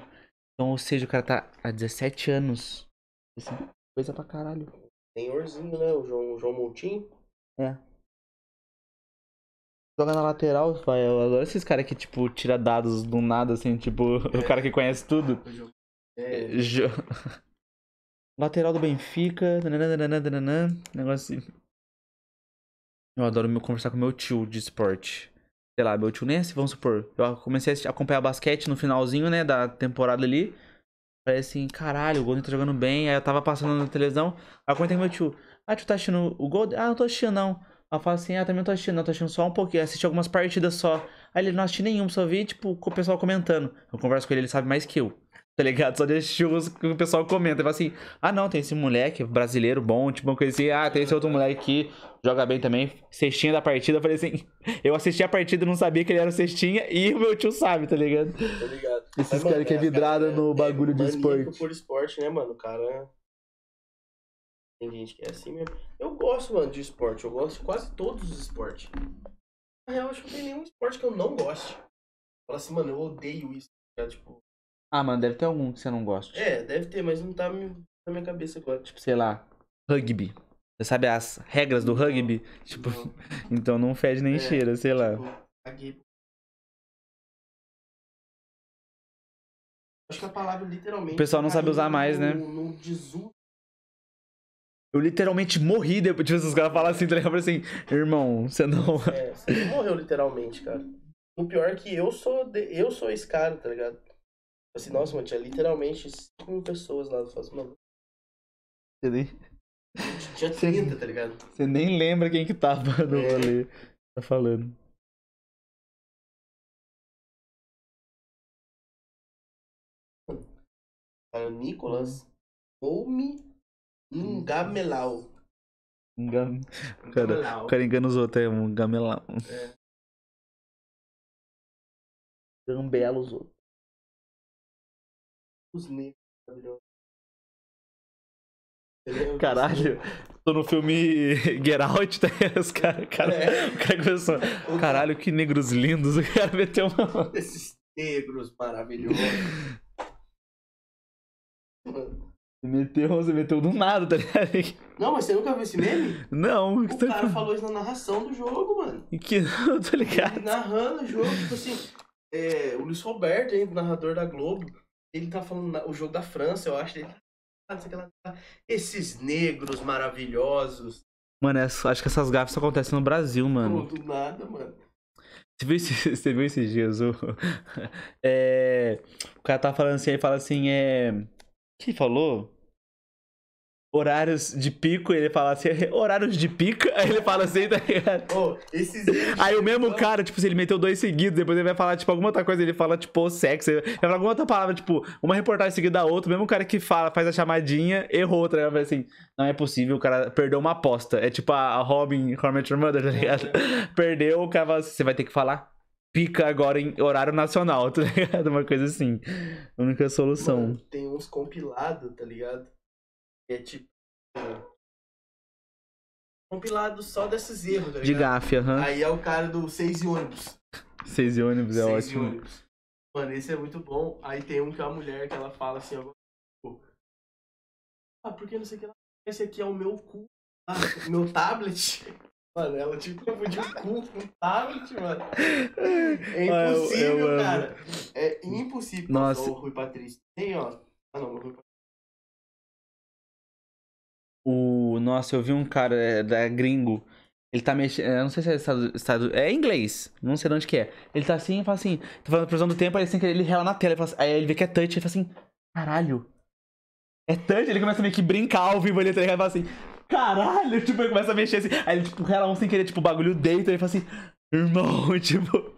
Então, ou seja, o cara tá há 17 anos. Assim, coisa pra caralho. Senhorzinho, né? O João, o João Montinho. Joga na lateral, vai. Eu adoro esses caras que, tipo, tira dados do nada, assim, tipo, o cara que conhece tudo. É, Jo- Lateral do Benfica. nananana, nananana, Negócio assim. Eu adoro conversar com meu tio de esporte. Sei lá, meu tio nem é vamos supor. Eu comecei a acompanhar basquete no finalzinho, né, da temporada ali. Falei assim, caralho, o Golden tá jogando bem. Aí eu tava passando na televisão. Aí eu comentei com meu tio. Ah, tu tá assistindo o Golden? Ah, não tô assistindo não. Eu falo assim, ah, também não tô assistindo, não, tô assistindo só um pouquinho. Assisti algumas partidas só. Aí ele não assisti nenhum, só vi, tipo, o pessoal comentando. Eu converso com ele, ele sabe mais que eu. Tá ligado? Só de assistir os que o pessoal comenta. Fala assim, ah não, tem esse moleque brasileiro bom, tipo, uma coisa assim. Ah, tem esse outro moleque que joga bem também. Cestinha da partida. Eu falei assim, eu assisti a partida e não sabia que ele era o cestinha. E o meu tio sabe, tá ligado? Tá ligado? Esses caras que é os vidrada caras no bagulho de maníaco esporte. por esporte, né, mano? O cara. Tem gente que é assim mesmo. Eu gosto, mano, de esporte. Eu gosto de quase todos os esportes. Na real, acho que não tem nenhum esporte que eu não goste. Fala assim, mano, eu odeio isso. tá? Tipo, Ah, mano, deve ter algum que você não gosta. é, deve ter, mas não tá na minha cabeça agora. Tipo, sei lá, rugby. Você sabe as regras do rugby? Tipo, então não fede nem É, cheira, sei lá. Tipo, caguei. Acho que a palavra literalmente. O pessoal não sabe usar mais, no- né? No desuso. Eu literalmente morri depois. Tipo, os caras falam assim, tá ligado? Assim, irmão, você não. É, você não morreu literalmente, cara. O pior é que eu sou, de- eu sou esse cara, tá ligado? Assim, nossa, mano, tinha literalmente 5 mil pessoas lá. Eu falo assim, mano, Você nem, tinha 30, tá ligado? você nem lembra quem que tava no É. rolê. Tá falando. Cara, Nicolas Oumi Ngamelau. Engam... Cara, Ngamelau. o cara engana os outros, é um gamelão. É. Gambela os outros. Os negros, maravilhosos. Entendeu? Caralho, tô no filme Get Out, tá? Os caras, cara, É. o cara começou. Caralho, que negros lindos. O cara meteu uma. Esses negros maravilhosos. Você meteu, você meteu do nada, tá ligado? Não, mas você nunca viu esse meme? Não, o que tá cara falando? falou isso na narração do jogo, mano. E que não, tô ligado. Ele narrando o jogo, tipo assim, é, o Luiz Roberto, hein, narrador da Globo, ele tá falando na- o jogo da França, eu acho. Ele, ah, lá, tá. Esses negros maravilhosos. Mano, acho que essas gafas só acontecem no Brasil, mano. Do nada, mano. Você viu, esse, você viu esses dias? O, é, o cara tá falando assim, ele fala assim, é. O que ele falou? Horários de pico, ele fala assim, horários de pica, aí ele fala assim, tá ligado? Ô, esses. Aí o mesmo cara, tipo, se ele meteu dois seguidos, depois ele vai falar, tipo, alguma outra coisa, ele fala, tipo, sexo, ele vai falar alguma outra palavra, tipo, uma reportagem seguida da outra, o mesmo cara que fala, faz a chamadinha, errou, tá ligado? Vai assim, não é possível, o cara perdeu uma aposta. É tipo a a Robin, How I Met Your Mother, tá ligado? Perdeu, o cara fala assim, você vai ter que falar pica agora em horário nacional, tá ligado? Uma coisa assim. Única solução. Mano, tem uns compilados, tá ligado? É tipo. Compilado só desses erros, tá De gafe, aham. Aí é o cara do 6 e ônibus. Seis e ônibus é Seis e ótimo. ônibus. Mano, esse é muito bom. Aí tem um que é uma mulher que ela fala assim, ó. tipo, Ah, porque não sei o que lá. Esse aqui é o meu cu. Ah, o meu tablet. Mano, ela tipo confundiu cu com tablet, mano. É Ah, eu- impossível, eu cara. É impossível. Nossa. O Rui Patrício. Tem, ó. Ah, não, o Rui Patrício. O... Nossa, eu vi um cara é, da gringo. Ele tá mexendo. Eu não sei se é estado, estado. É inglês. Não sei de onde que é. Ele tá assim e fala assim. Tá falando previsão do tempo, aí querer ele rela na tela. Ele assim- aí ele vê que é touch. Ele fala assim: Caralho. É touch? Ele começa a meio que brincar ao vivo ali, tá ligado? Ele fala assim: Caralho. Tipo, ele começa a mexer assim. Aí ele, tipo, rela um sem querer, tipo, o bagulho deita. Ele fala assim: Irmão, tipo.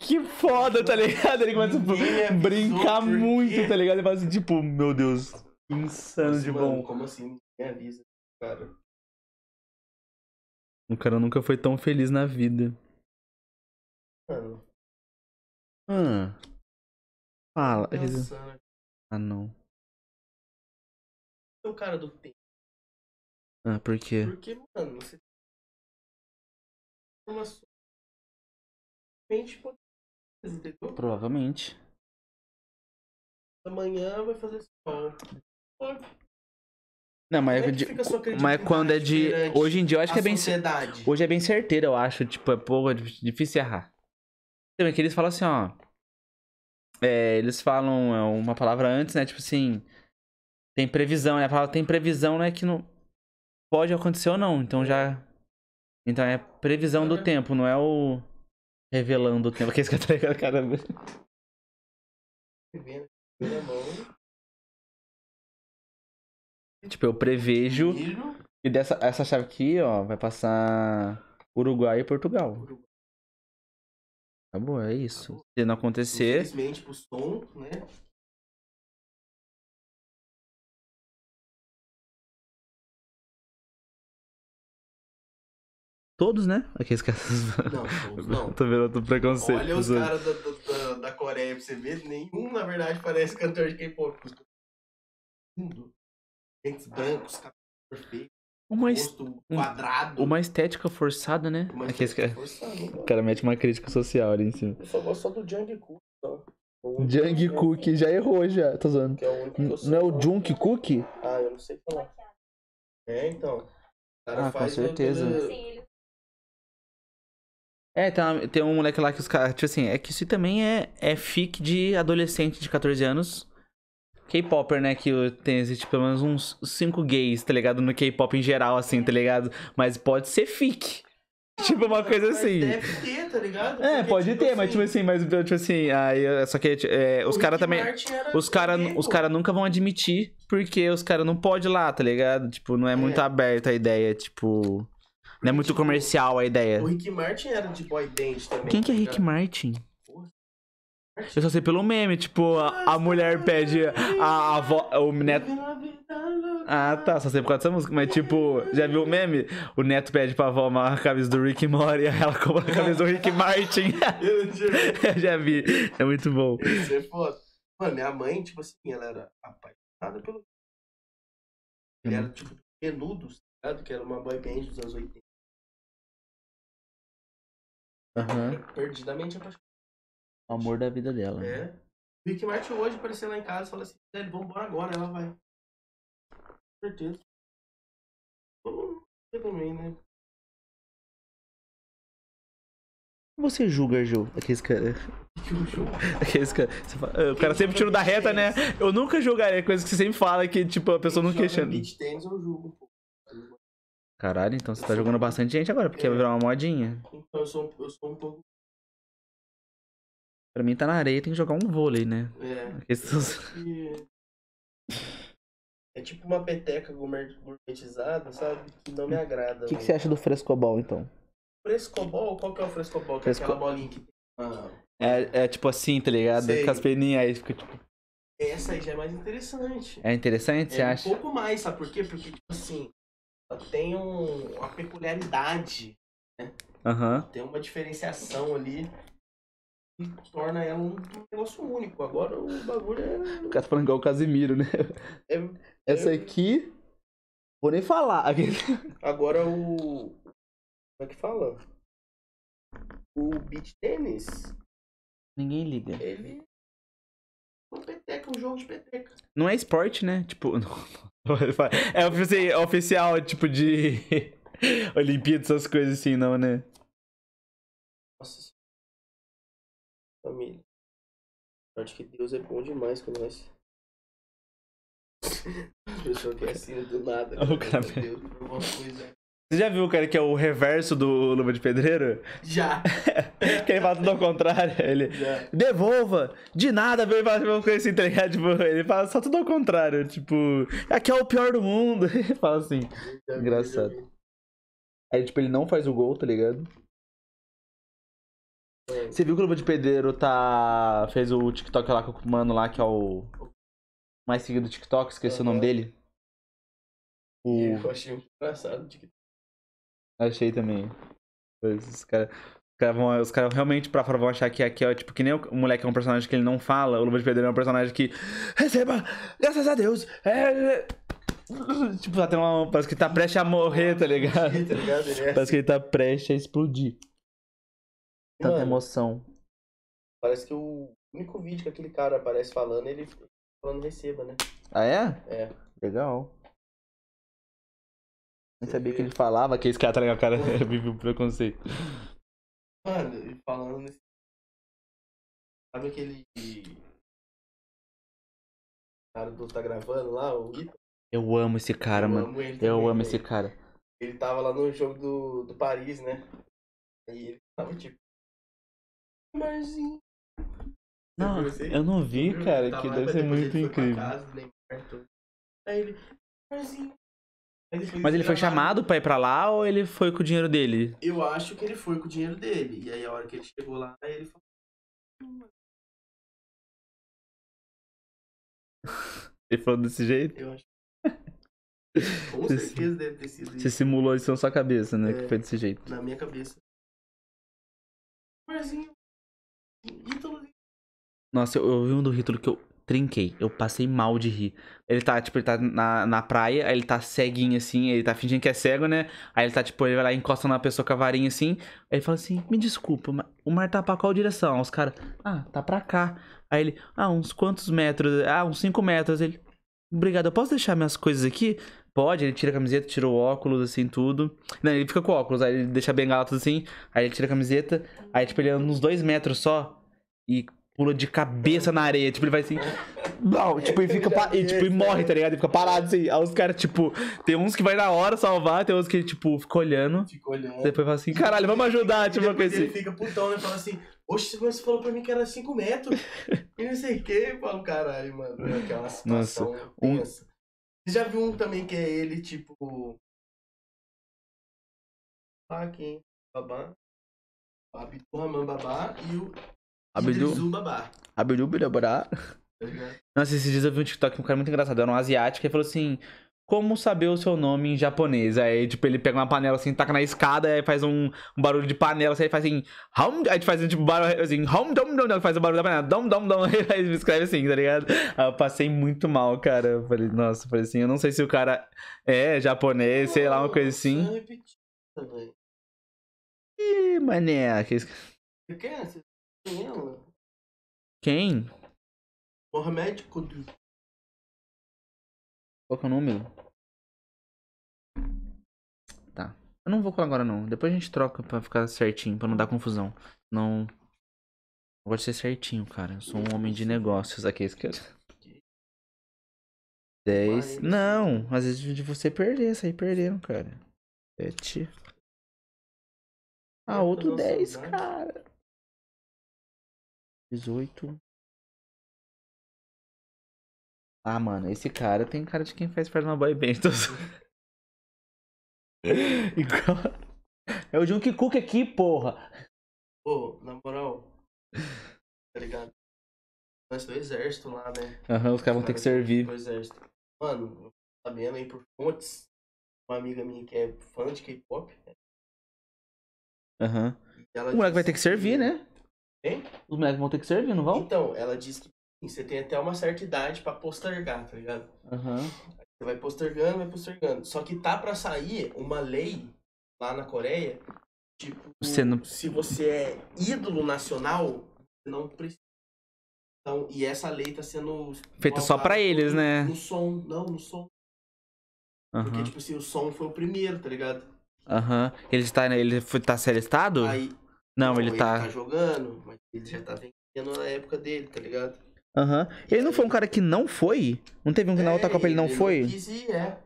Que foda, tá ligado? Ele começa me a brincar muito, tá ligado? Ele fala assim: Tipo, meu Deus. Insano Nossa, de mano, bom. Como assim? Avisa, cara. O cara nunca foi tão feliz na vida. Mano, Ah. Fala. pensando. Ah, não. É o cara do tempo. Ah, por quê? Porque, mano, você. Uma sua. Mente entendeu? Provavelmente. Amanhã vai fazer sol. Não, mas, é que de- mas quando é de. Hoje em dia eu acho que é bem. sociedade. Hoje é bem certeiro, eu acho. Tipo, é pouco é difícil errar. Também que eles falam assim, ó. É, eles falam é, uma palavra antes, né? Tipo assim. Tem previsão, né? A palavra tem previsão, né? Que não. Pode acontecer ou não. Então já. Então é previsão do tempo, não é o. Revelando o tempo. Que esse cara tá ligado, caramba. Tipo, eu prevejo. giro, E dessa essa chave aqui, ó, vai passar Uruguai e Portugal. Acabou, é isso. Se não acontecer. Infelizmente pro som, né? Todos, né? Aqueles caras. Não, todos não. Tô vendo outro preconceito. Olha os caras da, da, da, da Coreia pra você ver, nenhum, na verdade, parece cantor de K-pop. Dentes brancos, cabelo perfeito, Uma, rosto quadrado. uma estética forçada, né? Uma Aqueles estética caras. forçada? O cara mete uma crítica social ali em cima. Eu só gosto só do Jungkook, só. O único Jungkook já errou já, tô zoando. Que é o único que eu sei Não é o falar. Jungkook? Ah, eu não sei falar. É, então. O cara Ah, com faz certeza. aquele- É, tem, tem um moleque lá que os caras. Tipo assim, é que isso também é, é fic de adolescente de 14 anos. K-Popper, né? Que tem existe pelo menos uns 5 gays, tá ligado? No K-pop em geral, assim, tá ligado? Mas pode ser fic. Tipo uma coisa Mas assim. Deve ter, tá ligado? É, Porque, pode tipo ter, mas tipo assim, mas tipo assim, aí, só que é, os o caras também. Os caras os cara nunca vão admitir, porque os caras não podem ir lá, tá ligado? Tipo, não é muito É. aberta a ideia, tipo. Não é muito Tipo, comercial a ideia. O Rick Martin era de boy band também. Quem que é tá Rick? Martin? Eu só sei pelo meme, tipo, a, a mulher pede a, avó, o neto. Ah, tá, só sei por causa dessa música. Mas, tipo, já viu o meme? O neto pede pra avó uma camisa do Rick Mori e ela compra a camisa do Rick Martin. Eu já- Eu já vi. É muito bom. Isso é foda. Mano, minha mãe, tipo assim, ela era apaixonada pelo. Ele era, tipo, Menudos, tá ligado? Que era uma boy band dos anos 80. Aham. Perdidamente apaixonada. O amor da vida dela. É. O Rick Martin hoje apareceu lá em casa e falou assim: Velho, vamos embora agora. Ela vai. Com certeza. Vamos ver também, né? Você julga, Ju? Aqueles caras. Aqueles cara, você fala- "Ah, o cara sempre tira da reta, né? Eu nunca julgaria, coisa que você sempre fala que, tipo, a pessoa não questiona. Tênis eu julgo, pô. Caralho, então você tá jogando bastante gente agora, porque vai virar uma modinha. Então eu sou, eu sou um pouco. Pra mim tá na areia, tem que jogar um vôlei, né? É. É tipo uma peteca gourmet- gourmetizada, sabe? Que não me agrada. O que, que você acha do frescobol, então? Frescobol? Qual que é o frescobol? Que Fresco- é aquela bolinha que tem. Ah, É, é tipo assim, tá ligado? Sei. Com as peninhas aí fica tipo. essa aí já é mais interessante. É interessante, você É um acha? pouco mais, sabe por quê? Porque, tipo assim, ela tem um- uma peculiaridade, Aham. tem uma diferenciação ali que torna ela um negócio único. Agora o bagulho é. O cara tá falando igual o Casimiro, né? é- Essa aqui. Vou nem falar. Agora o. Como é que fala? O beach tênis, Ninguém liga. ele. é peteca, um jogo de peteca. Não é esporte, né? Tipo. não- É ofici- oficial, tipo de. Olimpíada, essas coisas assim, não, né? Nossa senhora. Família. Acho que Deus é bom demais com nós. Pessoa que é assim do nada. Cara- Deus, por alguma coisa. Você já viu o cara que é o reverso do Luva de Pedreiro? Já, que ele fala tudo ao contrário. Ele. já. Devolva! De nada, veio assim, tá ligado? Tipo, ele fala só tudo ao contrário. Tipo, aqui é o pior do mundo. Ele fala assim. já Engraçado. já. Aí, tipo, ele não faz o gol, tá ligado? Você viu que o Luva de Pedreiro tá. fez o TikTok lá com o mano lá, que é o. Mais seguido do TikTok, esqueci o nome dele. O. Eu achei muito engraçado. de que- Achei também. Os caras. Os caras vão, os caras realmente pra fora vão achar que aqui é tipo que nem o moleque é um personagem que ele não fala, o Luva de Pedreiro é um personagem que receba, graças a Deus. É... Tipo, tá tendo uma, parece que tá prestes a morrer, tá ligado? Tá ligado? Ele é Parece que ele tá prestes a explodir. Tanta Mano, emoção. Parece que o único vídeo que aquele cara aparece falando, ele falando receba, né? Ah, é? É. Legal. Nem sabia que ele falava que esse cara tá legal, o cara vive o preconceito. Mano, e falando nesse. Sabe aquele. cara do Tá Gravando lá, o Ito? Eu amo esse cara, eu mano. amo ele Eu também, amo esse cara. Ele tava lá no jogo do, do Paris, né? Aí ele tava tipo. Marzinho. Não, eu não vi, cara, Tava que lá, deve ser muito incrível. casa. Aí ele. Marzinho. Mas ele foi chamado pra ir pra lá ou ele foi com o dinheiro dele? Eu acho que ele foi com o dinheiro dele. E aí a hora que ele chegou lá, aí ele falou. Ele falou desse jeito? Eu acho. Com Você- certeza deve ter sido Você isso simulou isso na sua cabeça, né? Que É. foi desse jeito. na minha cabeça. Marzinho. Ítalo. Nossa, eu, eu vi um do Rítolo que eu trinquei. Eu passei mal de rir. Ele tá, tipo, ele tá na, na praia, aí ele tá ceguinho assim, ele tá fingindo que é cego, né? Aí ele tá, tipo, ele vai lá e encosta na pessoa com a varinha assim. Aí ele fala assim: Me desculpa, o mar tá pra qual direção? Os caras, ah, tá pra cá. Aí ele, ah, uns quantos metros? Ah, uns 5 metros. Ele, obrigado, eu posso deixar minhas coisas aqui? Pode, ele tira a camiseta, tira o óculos, assim, tudo. Não, ele fica com o óculos, aí ele deixa bem alto assim, aí ele tira a camiseta, aí, tipo, ele anda uns dois metros só e pula de cabeça na areia. Tipo, ele vai assim. Não, tipo, ele fica. E, tipo, e morre, tá ligado? Ele fica parado assim. Aí os caras, tipo, tem uns que vai na hora salvar, tem uns que, tipo, fica olhando. Fica olhando. Depois fala assim, caralho, vamos ajudar, tipo, uma coisa ele assim. fica putão, né? Fala assim, oxe, você falou pra mim que era 5 metros. e não sei o que. Eu falo, caralho, mano. É aquela situação um- tensa. Você já viu um também que é ele, tipo. Quem? Babá. Abdul Rahman Babá e o Abdul- Idrisu Babá. Biraborá. Tá ligado? Nossa, esses dias eu vi um TikTok de um cara muito engraçado. Era um asiático e falou assim. Como saber o seu nome em japonês? Aí, tipo, ele pega uma panela assim, taca na escada, aí faz um, um barulho de panela, assim, aí faz assim. Hum, aí faz tipo barulho assim, hum, dom, dom, dom, faz o barulho da panela, dom, dom, dom, aí escreve assim, tá ligado? Aí eu passei muito mal, cara. Eu falei, nossa, eu falei assim, eu não sei se o cara é japonês, sei lá, uma coisa assim. Ih, mané, ela? quem? Mohamed Kudu. Qual que é o número? Eu não vou falar agora não. Depois a gente troca pra ficar certinho, pra não dar confusão. Não. Eu gosto de ser certinho, cara. Eu sou um homem de negócios aqui. Isso que eu... 10. Vai, Não, às vezes de você perder, sair perdendo, cara. 7. Ah, outro fazer uma 10, saudade. cara. 18. Ah, mano, esse cara tem cara de quem faz parte de uma boy band. Tô Igual... É o Junk Cook aqui, porra. Pô, na moral. Tá ligado? Nós do exército lá, né? Aham, os caras vão ter que servir. Do exército. Mano, sabendo aí por fontes. Uma amiga minha que é fã de K-pop. Aham. e ela O moleque vai ter que servir, né? Hein? Os moleques vão ter que servir, não vão? Então, ela disse que você tem até uma certa idade pra postergar, tá ligado? Aham. Você vai postergando, vai postergando. Só que tá pra sair uma lei lá na Coreia, tipo, Você não- se você é ídolo nacional, você não precisa. Então, e essa lei tá sendo Feita só pra eles, no- né? No som, não, no som. Porque, Aham. tipo assim, o som foi o primeiro, tá ligado? Aham. Ele está. Ele foi, tá selestado? Aí, Não, ele tá. tá jogando, mas ele já tá vencendo na época dele, tá ligado? Aham. Ele não foi um cara que não foi? Não teve um que na outra É, Copa ele não foi? quis ir, é.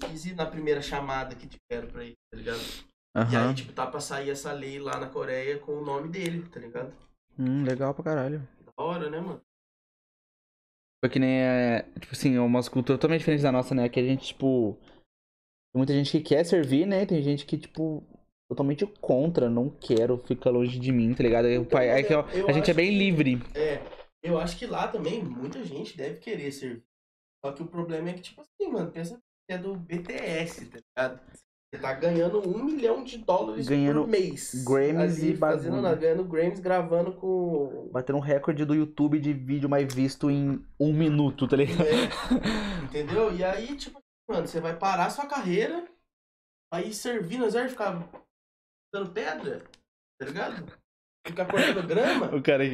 Quis ir na primeira chamada que tiveram pra ele, tá ligado? E Aham. aí, tipo, tá pra sair essa lei lá na Coreia com o nome dele, tá ligado? Hum, legal pra caralho. Da hora, né, mano? Foi que nem é. Tipo assim, é uma cultura totalmente diferente da nossa, né? Que a gente, tipo. Tem muita gente que quer servir, né? Tem gente que, tipo, totalmente contra, não quero, fica longe de mim, tá ligado? Então, pai, é que ó, a gente é bem que- livre. É, eu acho que lá também muita gente deve querer servir. Só que o problema é que, tipo assim, mano, pensa que é do BTS, tá ligado? Você tá ganhando um milhão de dólares Ganhando por mês. Grammys Ali e fazendo nada, ganhando Grammys gravando com. Batendo um recorde do YouTube de vídeo mais visto em um minuto, tá ligado? É, entendeu? E aí, tipo, mano, você vai parar sua carreira, aí servir no exército, ficar dando pedra, tá ligado? Ficar cortando grama. O cara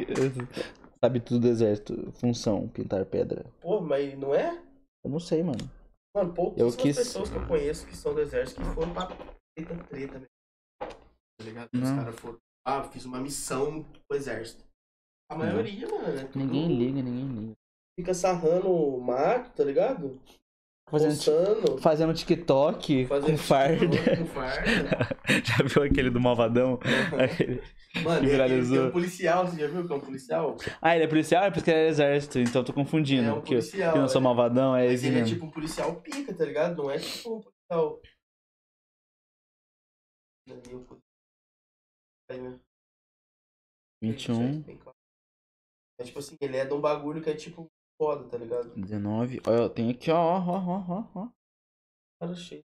sabe tudo do exército. Função, pintar pedra. Pô, mas não é? Eu não sei, mano. Mano, poucas quis- as pessoas que eu conheço que são do exército que foram pra treta, treta mesmo. Tá ligado? Os Não. caras foram. Ah, fiz uma missão pro exército. A maioria, mano, é tudo- Ninguém liga, ninguém liga. Fica sarrando o mato, tá ligado? Fazendo, fazendo TikTok Fazendo com farda. TikTok Com farda. Já viu aquele do Malvadão? Aquele- Mano, Que e aquele que é viralizou. um policial, você já viu que é um policial? Ah, ele é policial? É porque ele é exército, então eu tô confundindo. É um porque eu, policial, eu não sou é. Malvadão, é Mas esse ele é mesmo. tipo um policial pica, tá ligado? Não é tipo um policial. Ali, um policial. Aí, né? 21, Bem claro. É tipo assim, ele é de um bagulho que é tipo foda, tá ligado? 19. Ó, tem aqui, ó, ó, ó, ó, ó. Cara cheio.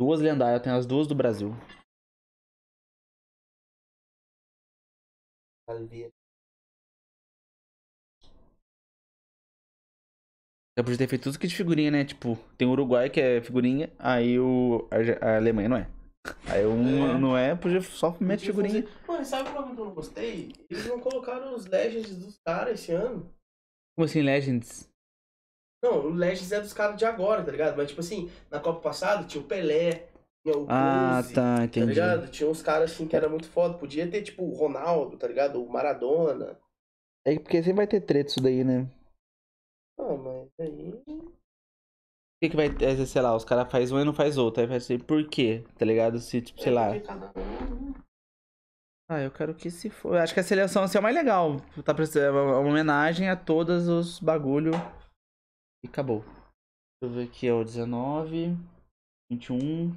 Duas lendárias, tenho as duas do Brasil. Alveira. Eu podia ter feito tudo que de figurinha, né? Tipo, tem o Uruguai que é figurinha, aí o a Alemanha não é. Aí um É. não é, podia só meter figurinha. fazer- Mano, sabe uma coisa que eu não gostei? Eles não colocaram os Legends dos caras esse ano. Como assim, Legends? Não, o Legends é dos caras de agora, tá ligado? Mas tipo assim, na Copa passada tinha o Pelé, tinha o Ah, Close, tá, tá entendi. ligado? Tinha uns caras assim que era muito foda. Podia ter tipo o Ronaldo, tá ligado? O Maradona. É porque sempre vai ter treta isso daí, né? Ah, mas aí. Por que, que vai, é, sei lá, os caras fazem um e não faz outro. Aí vai ser por quê? Tá ligado? Se, tipo, sei é lá. um- Ah, eu quero que se for. Eu acho que a seleção assim, é o mais legal. Tá precisando, é uma homenagem a todos os bagulho. E acabou. Deixa eu ver aqui, ó. 19, 21.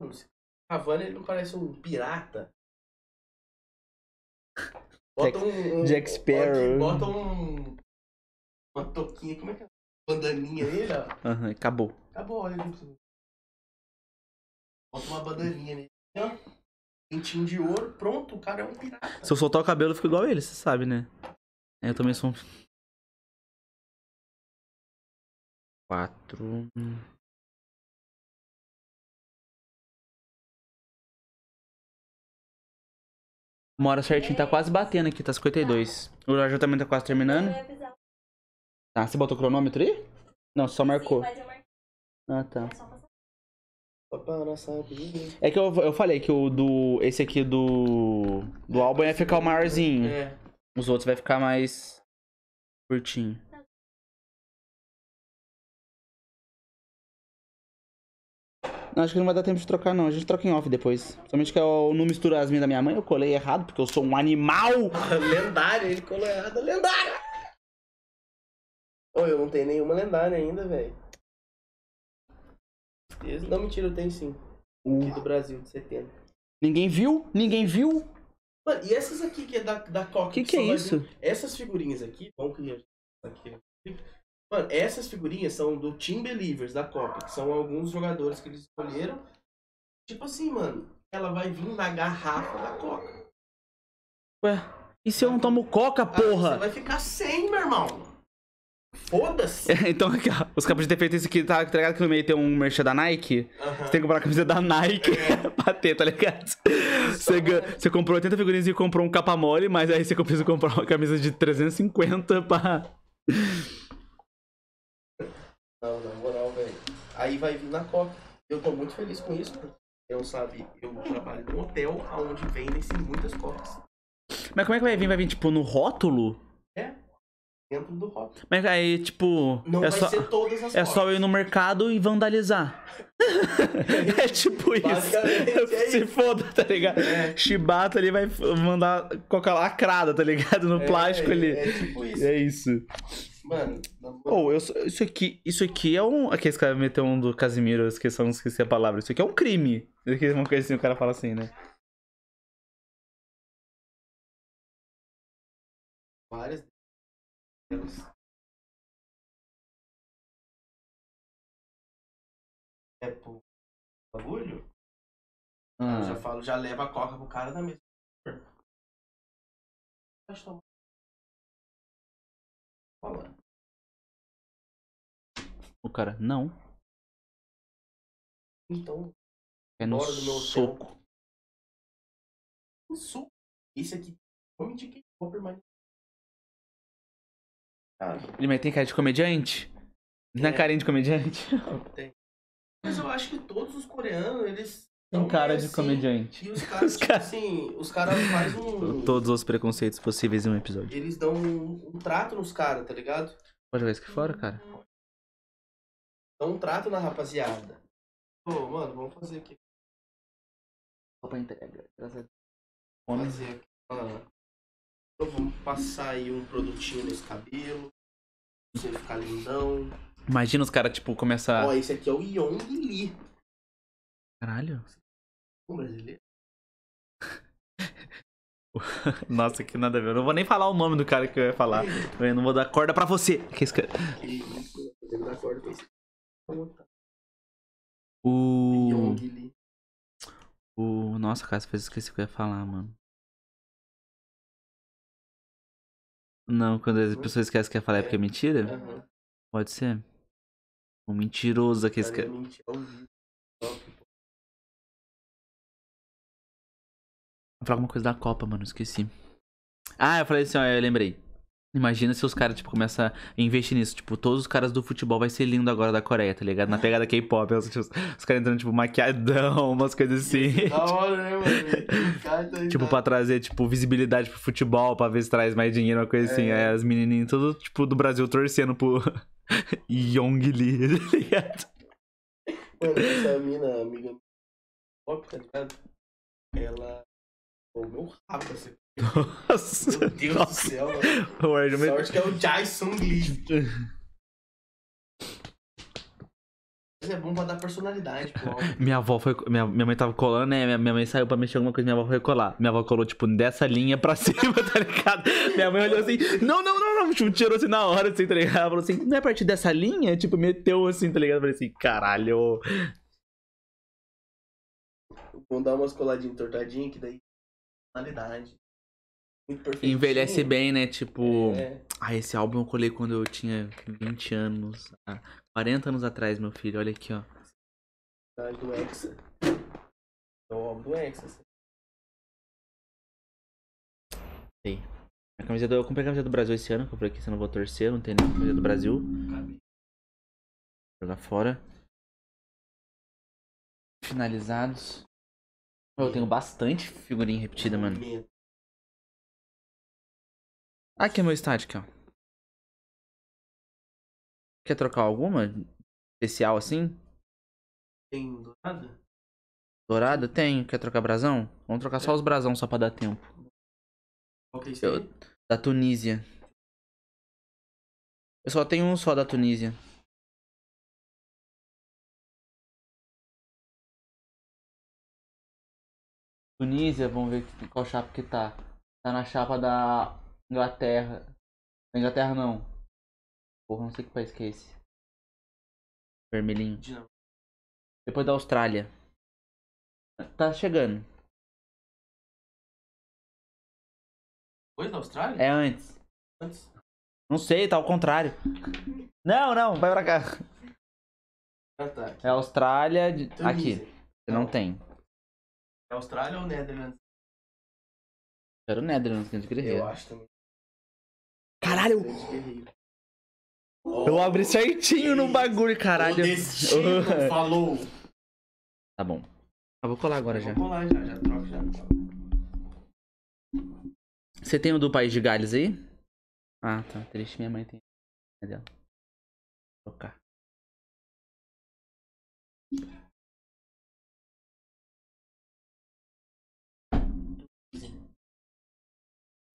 Mano, esse Cavani ele não parece um pirata. Bota um. um Jack Sparrow. Bota um. Uma toquinha, como é que é? Bandaninha nele, ó. Aham, acabou. Acabou, olha você. Bota uma bandaninha nele, ó. Dentinho de ouro, pronto, o cara é um pirata. Se eu soltar o cabelo, eu fico igual ele, você sabe, né? Eu também sou um. Quatro. Uma hora certinho, tá quase batendo aqui, tá 52. O relógio também tá quase terminando. Tá, você botou o cronômetro aí? Não, só marcou. Sim, mas eu marquei. Ah, tá. É que eu, eu falei que o do. Esse aqui do. Do álbum ia ficar o maiorzinho. É. Os outros vai ficar mais. curtinho. Não, acho que não vai dar tempo de trocar, não. A gente troca em off depois. Somente que eu não misturo as minhas da minha mãe, eu colei errado, porque eu sou um animal! lendária, ele colou errado, lendária! Ô, eu não tenho nenhuma lendária ainda, velho. Não, mentira, eu tenho sim. Aqui do Brasil, de 70. Ninguém viu? Ninguém viu? Mano, e essas aqui que é da, da Coca? O que, que são é isso? Essas figurinhas aqui, vamos que aqui. Mano, essas figurinhas são do Team Believers da Copa, que são alguns jogadores que eles escolheram. Tipo assim, mano, ela vai vir na garrafa da Coca. Ué, e se eu não tomo coca, Aí Você porra? vai ficar sem, meu irmão. Foda-se. então, aqui, ó, os cabos de ter feito esse aqui, tá, tá ligado que no meio tem um merchan da Nike? Você tem que comprar a camisa da Nike pra ter, tá ligado? Você, você comprou 80 figurinhas e comprou um capa mole, mas aí você precisa comprar uma camisa de 350 pra. Não, na moral, velho. Aí vai vir na Coca. Eu tô muito feliz com isso, porque eu sabe, eu trabalho num hotel onde vendem-se muitas cocas. Mas como é que vai vir? Vai vir, tipo, no rótulo? Dentro do rótulo. Mas aí, tipo. Não é vai só, ser todas as é só eu ir no mercado e vandalizar. é tipo isso. É Se isso. foda, tá ligado? É. Chibata ali vai mandar coca lacrada, tá ligado? No plástico é, ali. É tipo isso. É isso. Mano, moral, Pô, eu, isso aqui, isso aqui é um. Aqui esse cara meteu um do Casimiro, eu esqueci, eu não esqueci a palavra. Isso aqui é um crime. Isso aqui é uma coisa assim, o cara fala assim, né? várias delas. É pro bagulho? Eu já Ah, falo, já leva a coca pro cara da mesa. Pode tomar. Fala. o cara, não. Então, É no meu hotel. soco. isso. Esse aqui, nome de quem for permanente. Ah, Ele mas tem cara de comediante? Não é carinha de comediante? tem. Mas eu acho que todos os coreanos, eles. Tem cara de assim. comediante. E os caras, Os tipo caras- assim, os caras fazem um. Todos os preconceitos possíveis em um episódio. Eles dão um, um trato nos caras, tá ligado? Pode ver isso aqui fora, cara? Dão um trato na rapaziada. Pô, mano, vamos fazer aqui. Só pra entrega. Graças a Deus. Vamos fazer aqui. Então, vamos passar aí um produtinho nesse cabelo. Pra você ficar lindão. Imagina os caras, tipo, começar. Ó, esse aqui é o Yong Lee. Caralho. Um brasileiro. Nossa, que nada a ver. Eu não vou nem falar o nome do cara que eu ia falar. Eu não vou dar corda pra você. Que esse cara... O. O. Nossa, cara, você fez esqueci o que eu ia falar, mano. Não, quando as pessoas esquecem que ia falar é porque é mentira? Aham. Pode ser. O mentiroso aqui. Vou falar alguma coisa da Copa, mano, esqueci. Ah, eu falei assim, ó, eu lembrei. Imagina se os caras, tipo, começam a investir nisso. Tipo, todos os caras do futebol vai ser lindo agora da Coreia, tá ligado? Na pegada K-pop. Os, tipo, os caras entrando, tipo, maquiadão, umas coisas assim. Da hora, né, mano? O tá Tipo, pra trazer, tipo, visibilidade pro futebol, pra ver se traz mais dinheiro, uma coisa assim. É. Aí as menininhas, tudo, tipo, do Brasil torcendo pro Yong Lee, tá ligado? Mano, essa mina, amiga pop, tá ligado? Ela. Pô, meu rabo assim. Nossa, Meu Deus do céu, mano. o argumento- Sorte que é o Jai Sung Lee. Mas é bom pra dar personalidade álbum. Minha avó foi. Minha, minha mãe tava colando, né? Minha, minha mãe saiu pra mexer alguma coisa, minha avó foi colar. Minha avó colou, tipo, dessa linha pra cima, tá ligado? Minha mãe olhou assim, não, não, não, não, tipo, tirou assim na hora, assim, tá ligado? Ela falou assim, não é a partir dessa linha? Tipo, meteu assim, tá ligado? Eu falei assim, caralho. Vamos dar umas coladinhas entortadinhas, que daí. Personalidade. Envelhece bem, né? Tipo. É. Ah, esse álbum eu colei quando eu tinha 20 anos. Ah, 40 anos atrás, meu filho. Olha aqui, ó. da- do Hexa. É o álbum do Hexa. assim. A camiseta, eu comprei a camiseta do Brasil esse ano, que eu falei que se eu não vou torcer, não tem nenhuma camiseta do Brasil. Jogar fora. Finalizados. Eu tenho bastante figurinha repetida, mano. Aqui é meu ó. Quer trocar alguma? Especial assim? Tem dourada? Dourada? Tem. Quer trocar brasão? Vamos trocar só os brasão, só pra dar tempo. Qual que é isso Eu-? Da Tunísia. Eu só tenho um só da Tunísia. Tunísia, vamos ver qual chapa que tá. Tá na chapa da Inglaterra. Inglaterra não. Porra, não sei que país que é esse. Vermelhinho. Depois da Austrália. Tá chegando. Depois da Austrália? É antes. Antes. Não sei, tá ao contrário. Não, não, vai pra cá. Ah, tá. É Austrália. de- Aqui. Tunísia. Não tem. É Austrália ou Netherlands? Era o Netherlands, grande Eu guerreiro. acho também. Caralho! Eu abri certinho no bagulho, caralho. O destino falou. Tá bom. Eu vou colar agora já. Vamos lá, já, já troca, já. Você tem o do País de Gales aí? Ah, tá. Triste, minha mãe tem. Cadê ela? Vou trocar.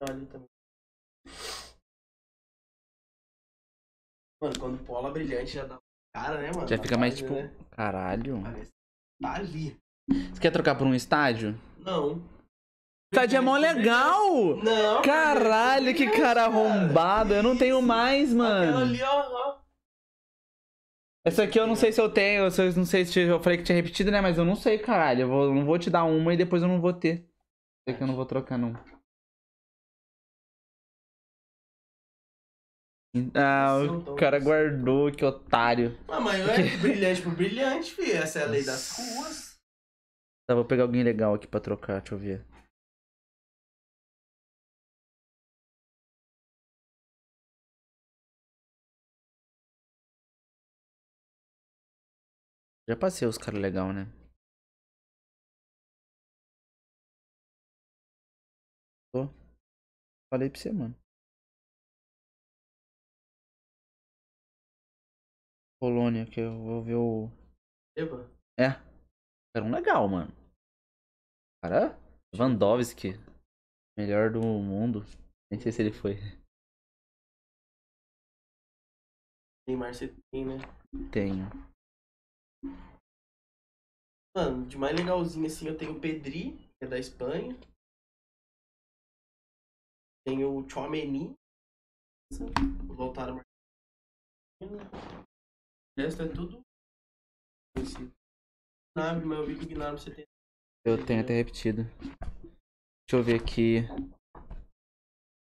Ali também. Mano, quando pola brilhante já dá cara, né, mano? Já fica mais página, tipo. né? Caralho. Parece que tá ali. Você quer trocar por um estádio? Não. Estádio é mó legal! Não. Caralho, que cara arrombado. Eu não tenho mais, Aquela mano. ali, ó, ó. Essa aqui eu não sei se eu tenho, eu não sei se eu falei que tinha repetido, né? Mas eu não sei, caralho. Eu, vou, eu não vou te dar uma e depois eu não vou ter. Sei que eu não vou trocar, não. Ah, o cara guardou, que otário. Ah, Mamãe, é brilhante por brilhante, fi. Essa é a lei das ruas. Tá, vou pegar alguém legal aqui pra trocar, deixa eu ver. Já passei os caras legal, né? Tô. Falei pra você, mano. Polônia, que eu vou ver o. Eba. É. Era um legal, mano. Cara, Vandovski. Melhor do mundo. Nem sei se ele foi. Neymar você tem, né? Tenho. Mano, de mais legalzinho assim, eu tenho o Pedri, que é da Espanha. Tenho o Chouameni. Voltaram. Resto é tudo. conhecido. Gnabry, mas eu vi que o Gnabry você tem. Eu tenho até repetido. Deixa eu ver aqui.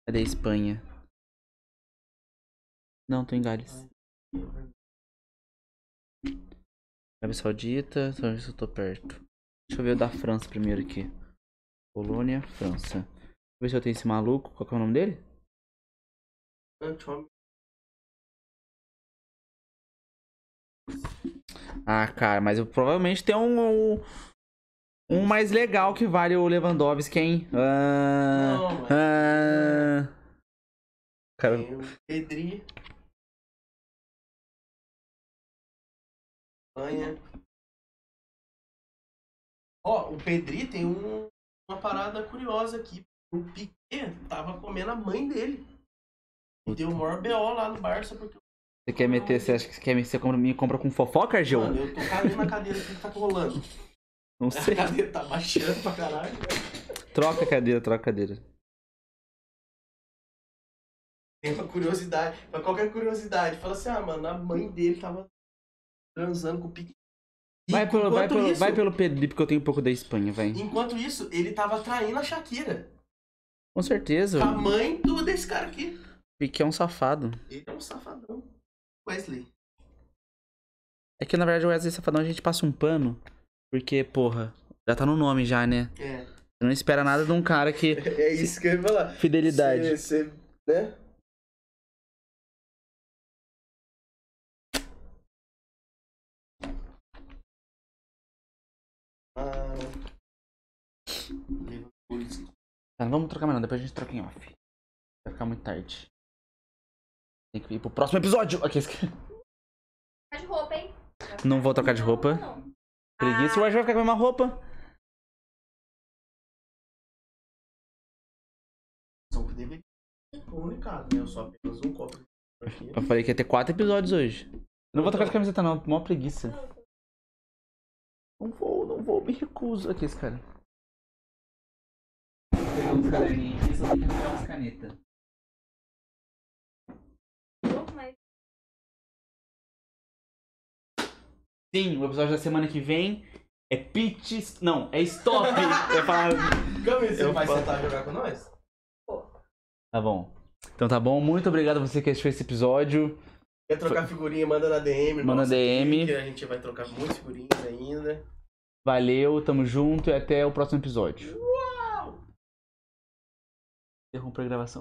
Cadê a Espanha? Não, tô em Gales. Arábia Saudita, só ver se eu tô perto. Deixa eu ver o da França primeiro aqui. Polônia, França. Deixa eu ver se eu tenho esse maluco. Qual que é o nome dele? Ah, Ah, cara, mas eu provavelmente tem um, um, um mais legal que vale o Lewandowski, hein? Ah, Não, ah. Cara, Tem o Pedri. Espanha. Ó, o Pedri tem um- uma parada curiosa aqui. O Piquet tava comendo a mãe dele. E deu o maior BO lá no Barça porque. Você quer meter, você acha que você quer me, você compra- me compra com fofoca, Gil? Mano, eu tô caindo na cadeira aqui que tá rolando. Não A sei. cadeira tá baixando pra caralho. Troca a cadeira, troca a cadeira. Tem uma curiosidade. Pra qualquer curiosidade. Fala assim, ah, mano, a mãe dele tava transando com o Piquet. E Vai pelo, vai, pelo, isso- vai pelo Pedro, porque eu tenho um pouco da Espanha, vai. Enquanto isso, ele tava traindo a Shakira. Com certeza. A mãe do, desse cara aqui. Pique é um safado. Ele é um safadão. Wesley. É que na verdade o Wesley Safadão a gente passa um pano. Porque, porra, já tá no nome já, né? É. Você não espera nada de um cara que. É isso que eu ia falar. Fidelidade. Você, né? Ah. Tá, vamos trocar mais não, depois a gente troca em off. Vai ficar muito tarde. Tem que ir pro próximo episódio. Aqui, esse- Tá de roupa, hein? Não vou trocar de roupa. Não, não. Preguiça, o Wesley vai ficar com a mesma roupa. São que deveria comunicado, né? Eu só apenas um copo. Eu falei que ia ter quatro episódios hoje. Não vou trocar de camiseta não, mó preguiça. Não vou, não vou, me recuso. Aqui, esse cara. Pegar uns caderninhos aqui, só tem que pegar umas canetas. Sim, o episódio da semana que vem é pitch... Não, é stop. Eu você Eu vai falo. sentar e jogar com nós? Tá bom. Então tá bom, muito obrigado a você que assistiu esse episódio. Quer trocar figurinha, manda na DM. Manda nossa, DM. Que a gente vai trocar muitas figurinhas ainda. Valeu, tamo junto e até o próximo episódio. Interromper a gravação.